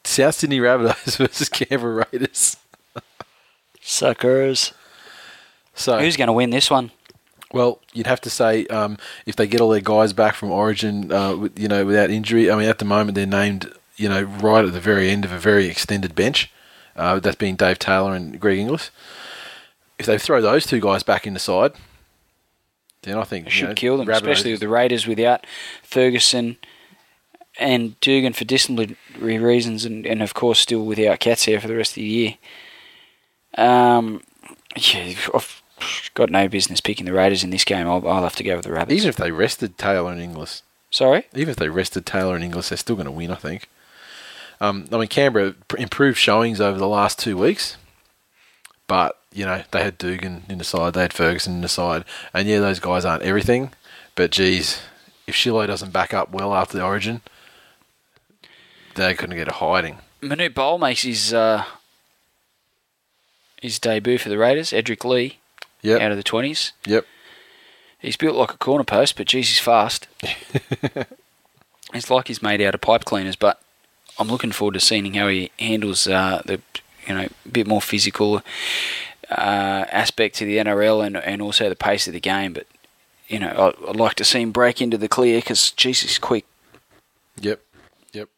South Sydney Rabbitohs versus Canberra Raiders. Suckers. So, Who's going to win this one? Well, you'd have to say um, if they get all their guys back from Origin, uh, you know, without injury. I mean, at the moment they're named, you know, right at the very end of a very extended bench. Uh, that's being Dave Taylor and Greg Inglis. If they throw those two guys back in the side, then I think It you should know, kill them, Rabbitohs- especially with the Raiders without Ferguson and Dugan for disciplinary reasons, and, and of course still without Cats here for the rest of the year. Um, yeah, I've got no business picking the Raiders in this game. I'll, I'll have to go with the Rabbits. Even if they rested Taylor and Inglis, Sorry, even if they rested Taylor and Inglis, they're still going to win. I think. Um, I mean, Canberra improved showings over the last two weeks, but you know they had Dugan in the side, they had Ferguson in the side, and yeah, those guys aren't everything. But geez, if Shilo doesn't back up well after the Origin, going to get a hiding. Manute Bol makes his uh, his debut for the Raiders, Edrick Lee, Yep. out of the twenties. Yep. He's built like a corner post, but geez, he's fast. it's like he's made out of pipe cleaners, but I'm looking forward to seeing how he handles uh, the you know a bit more physical uh, aspect to the NRL and and also the pace of the game. But you know, I- I'd like to see him break into the clear because he's quick. Yep. Yep.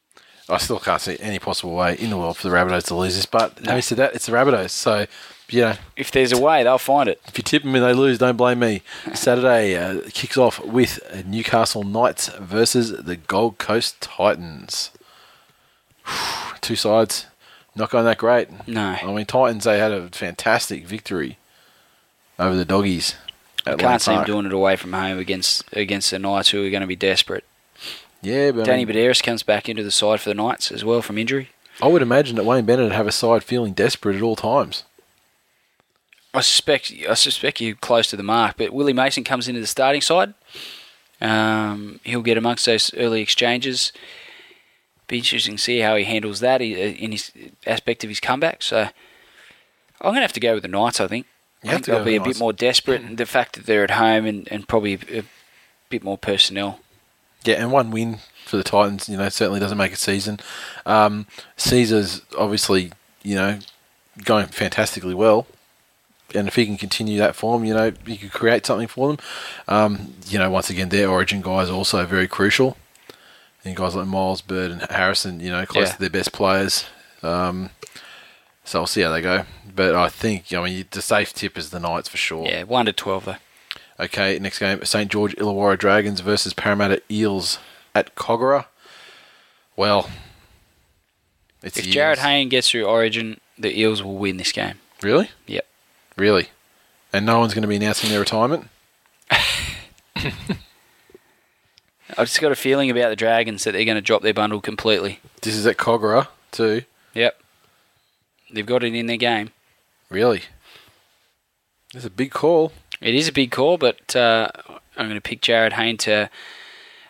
I still can't see any possible way in the world for the Rabbitohs to lose this, but having said that, it's the Rabbitohs. So, you know, If there's a way, they'll find it. if you tip them and they lose, don't blame me. Saturday uh, kicks off with Newcastle Knights versus the Gold Coast Titans. Two sides, not going that great. No. I mean, Titans, they had a fantastic victory over the Doggies. At Lang Can't see Park. doing it away from home against against the Knights, who are going to be desperate. Yeah, but I Danny mean, Buderus comes back into the side for the Knights as well from injury. I would imagine that Wayne Bennett would have a side feeling desperate at all times. I suspect I suspect you're close to the mark, but Willie Mason comes into the starting side. Um, he'll get amongst those early exchanges. Be interesting to see how he handles that in his aspect of his comeback. So I'm going to have to go with the Knights. I think. You I think they'll be a bit more desperate. and the fact that they're at home and, and probably a bit more personnel. Yeah, and one win for the Titans, you know, certainly doesn't make a season. Um, Caesar's obviously, you know, going fantastically well. And if he can continue that form, you know, he could create something for them. Um, you know, once again, their origin guys are also very crucial. And guys like Myles, Bird, and Harrison, you know, close Yeah. to their best players. Um, so we'll see how they go. But I think, I mean, the safe tip is the Knights for sure. Yeah, one to twelve though. Okay, next game St. George Illawarra Dragons versus Parramatta Eels at Kogarah. Well, it's If Jarryd. Hayne gets through Origin, the Eels will win this game. Really? Yep. Really? And no one's going to be announcing their retirement? I've just got a feeling about the Dragons that they're going to drop their bundle completely. This is at Kogarah, too. Yep. They've got it in their game. Really? It's a big call. It is a big call, but uh, I'm going to pick Jarryd Hayne to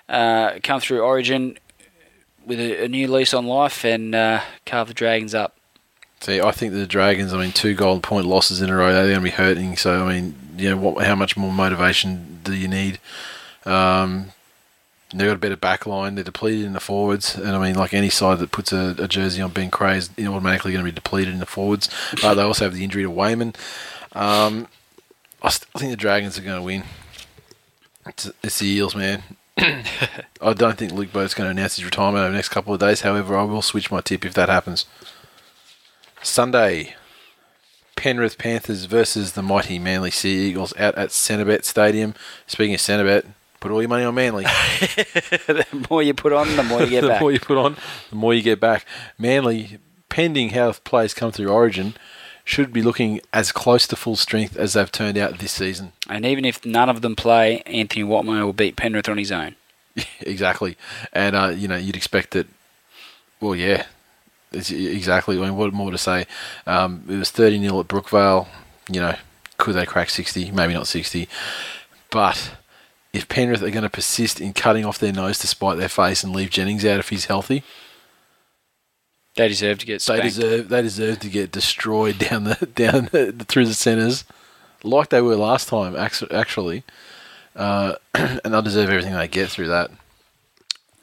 uh, come through Origin with a, a new lease on life and uh, carve the Dragons up. See, I think the Dragons, I mean, two gold point losses in a row, they're going to be hurting. So, I mean, you know, what, how much more motivation do you need? Um, they've got a better back line. They're depleted in the forwards. And, I mean, like any side that puts a, a jersey on Ben Creagh is automatically going to be depleted in the forwards. But they also have the injury to Weyman. Um, I still think the Dragons are going to win. It's, it's the Eels, man. I don't think Luke Burt's going to announce his retirement over the next couple of days. However, I will switch my tip if that happens. Sunday, Penrith Panthers versus the mighty Manly Sea Eagles out at Centrebet Stadium. Speaking of Centrebet, put all your money on Manly. the more you put on, the more you get the back. more you put on, the more you get back. Manly, pending how players come through Origin, should be looking as close to full strength as they've turned out this season. And even if none of them play, Anthony Watmough will beat Penrith on his own. exactly. And, uh, you know, you'd expect that, well, yeah, it's exactly. I mean, what more to say? Um, it was 30 0 at Brookvale. You know, could they crack 60? Maybe not 60. But if Penrith are going to persist in cutting off their nose to spite their face and leave Jennings out if he's healthy, They deserve to get they deserve they deserve to get destroyed down the down the, through the centres, like they were last time. Actually, uh, and they'll deserve everything they get through that.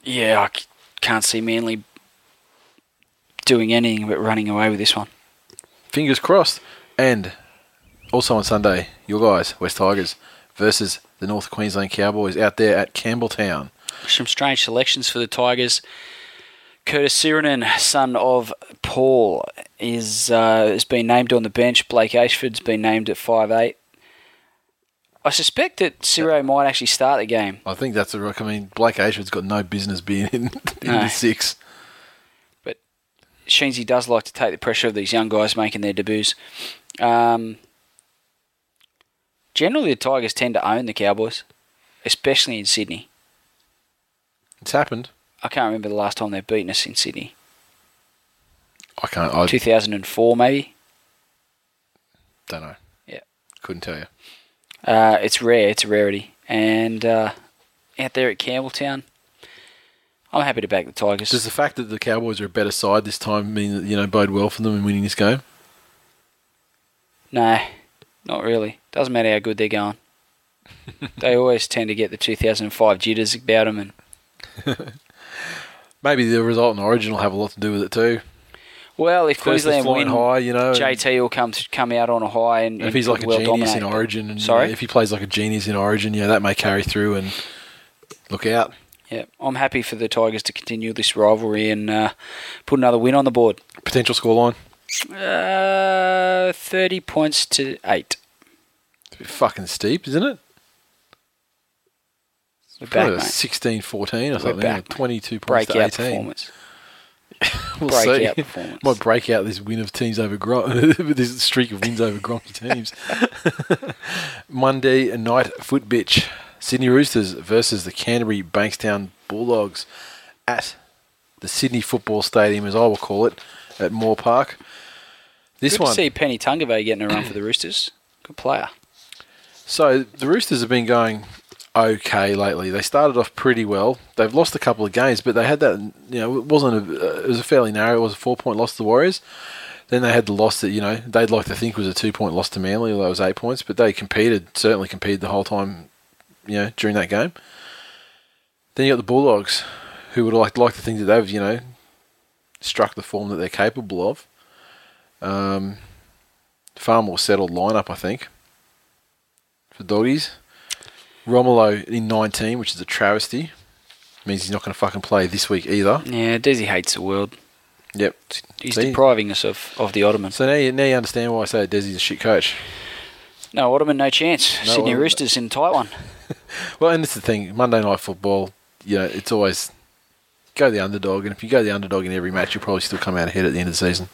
Yeah, I can't see Manly doing anything but running away with this one. Fingers crossed. And also on Sunday, your guys, West Tigers, versus the North Queensland Cowboys out there at Campbelltown. Some strange selections for the Tigers. Curtis Sironen, son of Paul, is uh, has been named on the bench. Blake Ayshford's been named at five eight. I suspect that Ciro might actually start the game. I think that's a rock. I mean, Blake Ayshford's got no business being in, in No. the six. Sheensy does like to take the pressure of these young guys making their debuts. Um, generally, the Tigers tend to own the Cowboys, especially in Sydney. It's happened. I can't remember the last time they've beaten us in Sydney. I can't. I 2004, maybe. don't know. Yeah. Couldn't tell you. Uh, it's rare. It's a rarity. And uh, out there at Campbelltown, I'm happy to back the Tigers. Does the fact that the Cowboys are a better side this time mean that you know bode well for them in winning this game? No, not really. Doesn't matter how good they're going. they always tend to get the 2005 jitters about them, and Maybe the result in Origin will have a lot to do with it too. well, if First Queensland win, high, you know. JT will come come out on a high, and, if he's like a well genius in Origin, and Sorry, if he plays like a genius in Origin, yeah, that may carry through and look out. Yeah, I'm happy for the Tigers to continue this rivalry and uh, put another win on the board. Potential scoreline. Uh, 30 points to eight. It's a bit fucking steep, isn't it? We're back, mate. 16 14 or We're something. back, or 22 points Breakout to 18. performance. We'll Breakout see. performance. Might break out this win of teams over Gron- this streak of wins over Gronky teams. Monday night foot bitch. Sydney Roosters versus the Canterbury Bankstown Bulldogs at the Sydney Football Stadium, as I will call it, at Moore Park. This Good one. to see Penny Tungavay getting a run for the Roosters. Good player. So the Roosters have been going okay lately. They started off pretty well. They've lost a couple of games, but they had that. You know, it wasn't a. It was a fairly narrow. It was a four point loss to the Warriors. Then they had the loss that you know they'd like to think was a two point loss to Manly, although it was eight points. But they competed, certainly competed the whole time. You know, during that game. Then you got the Bulldogs, who would like like to think that they've you know struck the form that they're capable of. Um, far more settled lineup, I think for doggies. Romulo in 19, which is a travesty. Means he's not going to fucking play this week either. Yeah, Desi hates the world. Yep. He's See? depriving us of, of the Ottoman. So now you, now you understand why I say Desi's a shit coach. No, Ottoman, no chance. No Sydney Ottoman. Roosters in tight one. Well, and it's the thing. Monday night football, you know, it's always go the underdog, and if you go the underdog in every match, you'll probably still come out ahead at the end of the season.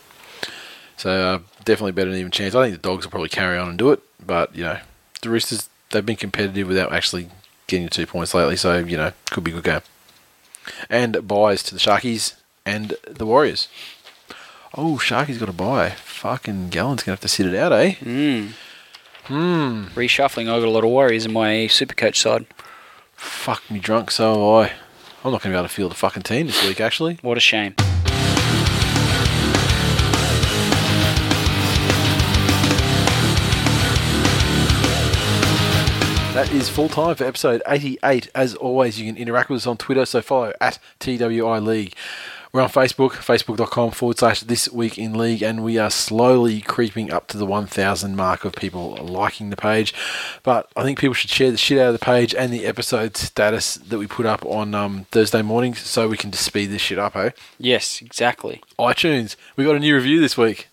So uh, definitely better than even chance. I think the dogs will probably carry on and do it, but you know, the Roosters they've been competitive without actually getting two points lately. So you know, could be a good game. And buys to the Sharkies and the Warriors. Oh, Sharkies got a buy. Fucking Gallen's gonna have to sit it out, eh? Mm. Hmm. Reshuffling. I've got a lot of worries in my Supercoach side. Fuck me drunk, so have I. I'm not gonna be able to field the fucking team this week, actually. What a shame. That is full time for episode 88. As always, you can interact with us on Twitter, so follow at TWI League. We're on Facebook, facebook.com forward slash this week in league, and we are slowly creeping up to the 1,000 mark of people liking the page. But I think people should share the shit out of the page and the episode status that we put up on um, Thursday mornings so we can just speed this shit up, eh? Yes, exactly. iTunes, we got a new review this week.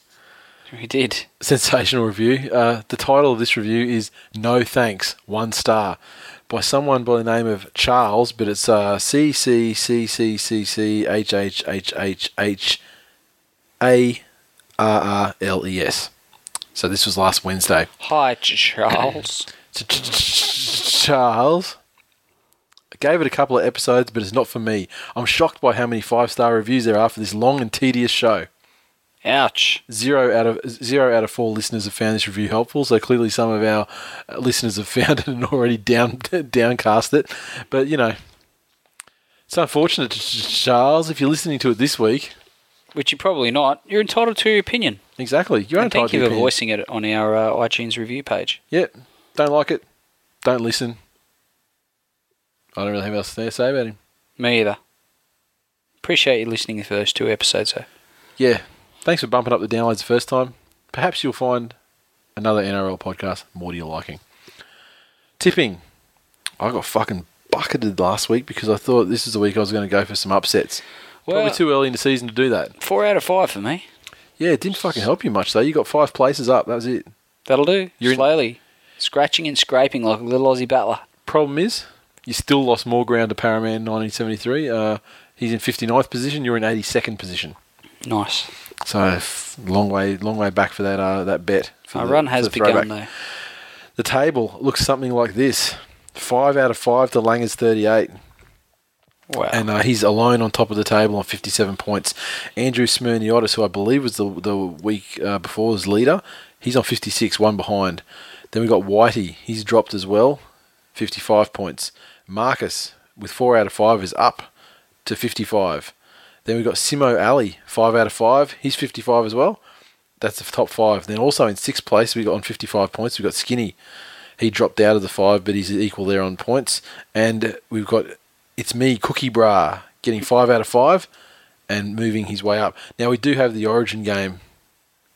We did. sensational review. Uh, the title of this review is "No Thanks, One Star," by someone by the name of Charles, but it's uh, C C C C C C H H H H H A R R L E S. So this was last Wednesday. Hi, Charles. Ch- ch- ch- Charles. I gave it a couple of episodes, but it's not for me. I'm shocked by how many five star reviews there are for this long and tedious show. Ouch. Zero out of zero out of four listeners have found this review helpful. So clearly, some of our uh, listeners have found it and already down downcast it. But you know, it's unfortunate, Ch- Ch- Charles. If you're listening to it this week, Which you're probably not. You're entitled to your opinion. exactly, you're And entitled thank you for opinion. voicing it on our uh, iTunes review page. Yep, don't like it, don't listen. I don't really have else to say about him. Me either. Appreciate you listening for those two episodes, though. Yeah, thanks for bumping up the downloads the first time. Perhaps you'll find another NRL podcast more to your liking. Tipping. I got fucking bucketed last week because I thought this is the week I was going to go for some upsets. Well, Probably too early in the season to do that. four out of five for me. Yeah, it didn't fucking help you much though. You got five places up. That was it. That'll do. You're in- Slowly. Scratching and scraping like a little Aussie battler. Problem is, you still lost more ground to Paraman 1973. Uh, he's in 59th position. You're in 82nd position. Nice. So long way, long way back for that uh, that bet. Our the- run has begun, though. The table looks something like this: five out of five to Langer's 38, Wow. and uh, he's alone on top of the table on 57 points. Andrew Smyrniotis, who I believe was the the week uh, before was leader, he's on 56, one behind. Then we got Whitey, he's dropped as well, 55 points. Marcus with four out of five is up to 55. Then we've got Simo Ali, five out of five, he's 55 as well. That's the top five. Then also in sixth place, we got on 55 points. We've got Skinny. He dropped out of the five, but he's equal there on points. And we've got It's Me, Cookie Bra, getting five out of five and moving his way up. Now, we do have the Origin game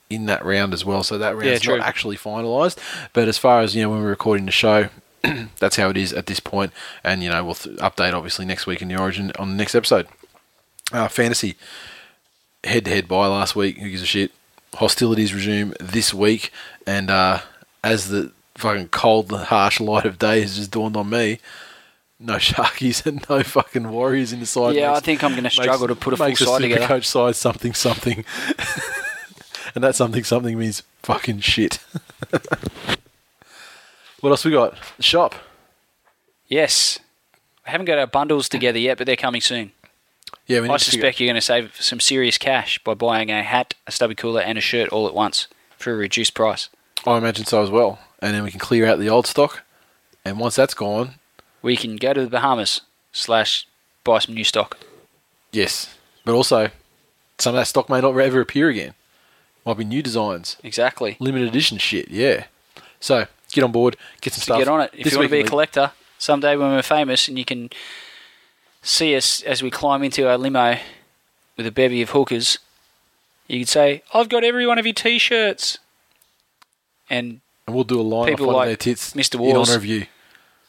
in that round as well, so that round's Yeah, not actually finalised. But as far as, you know, when we're recording the show, that's how it is at this point. And, you know, we'll th- update obviously next week in the Origin on the next episode. Uh, fantasy head to head by last week. Who gives a shit? Hostilities resume this week, and uh, as the fucking cold, harsh light of day has just dawned on me, no Sharkies and no fucking Warriors in the side. Yeah, I think I'm going to struggle to put a full makes side together. coach side something something, and that something something means fucking shit. what else we got? The shop. Yes. I haven't got our bundles together yet, but they're coming soon. Yeah, we need I suspect you're going to save some serious cash by buying a hat, a stubby cooler, and a shirt all at once for a reduced price. I imagine so as well. And then we can clear out the old stock, and once that's gone, We can go to the Bahamas slash buy some new stock. Yes, but also some of that stock may not ever appear again. Might be new designs, Exactly. limited edition shit. Yeah. So get on board, get some So stuff. get on it. If This you want to be a collector, someday when we're famous and you can see us as we climb into our limo with a bevy of hookers, you can say, I've got every one of your t shirts. And and we'll do a line people like of their tits Mr. in Wars. honour of you.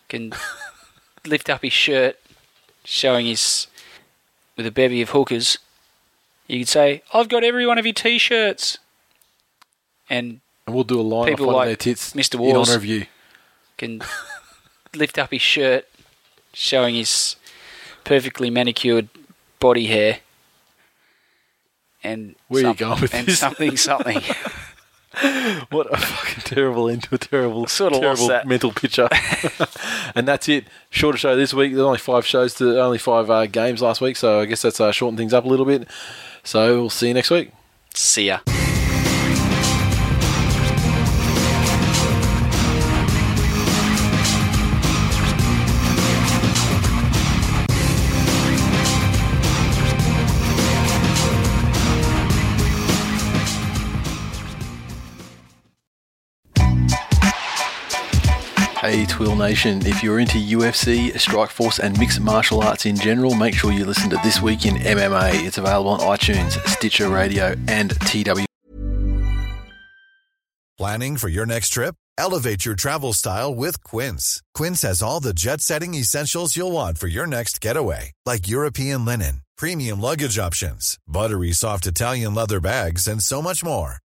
can lift up his shirt, showing his with a bevy of hookers. You could say, "I've got every one of your t-shirts," and And we'll do a line People like of their tits Mr. in Wars. honour of you. can lift up his shirt, showing his perfectly manicured body hair. And Where you going with and this? something, something. What a fucking terrible end to a terrible, Sorta lost terrible mental picture. and that's it. Shorter show this week. There's only five shows to only five uh, games last week, so I guess that's uh, shortened things up a little bit. So we'll see you next week. See ya. Twill Nation, if you're into UFC, Strike Force, and mixed martial arts in general, make sure you listen to This Week in MMA. It's available on iTunes, Stitcher Radio, and TW. Planning for your next trip? Elevate your travel style with Quince. Quince has all the jet setting essentials you'll want for your next getaway, like European linen, premium luggage options, buttery soft Italian leather bags, and so much more.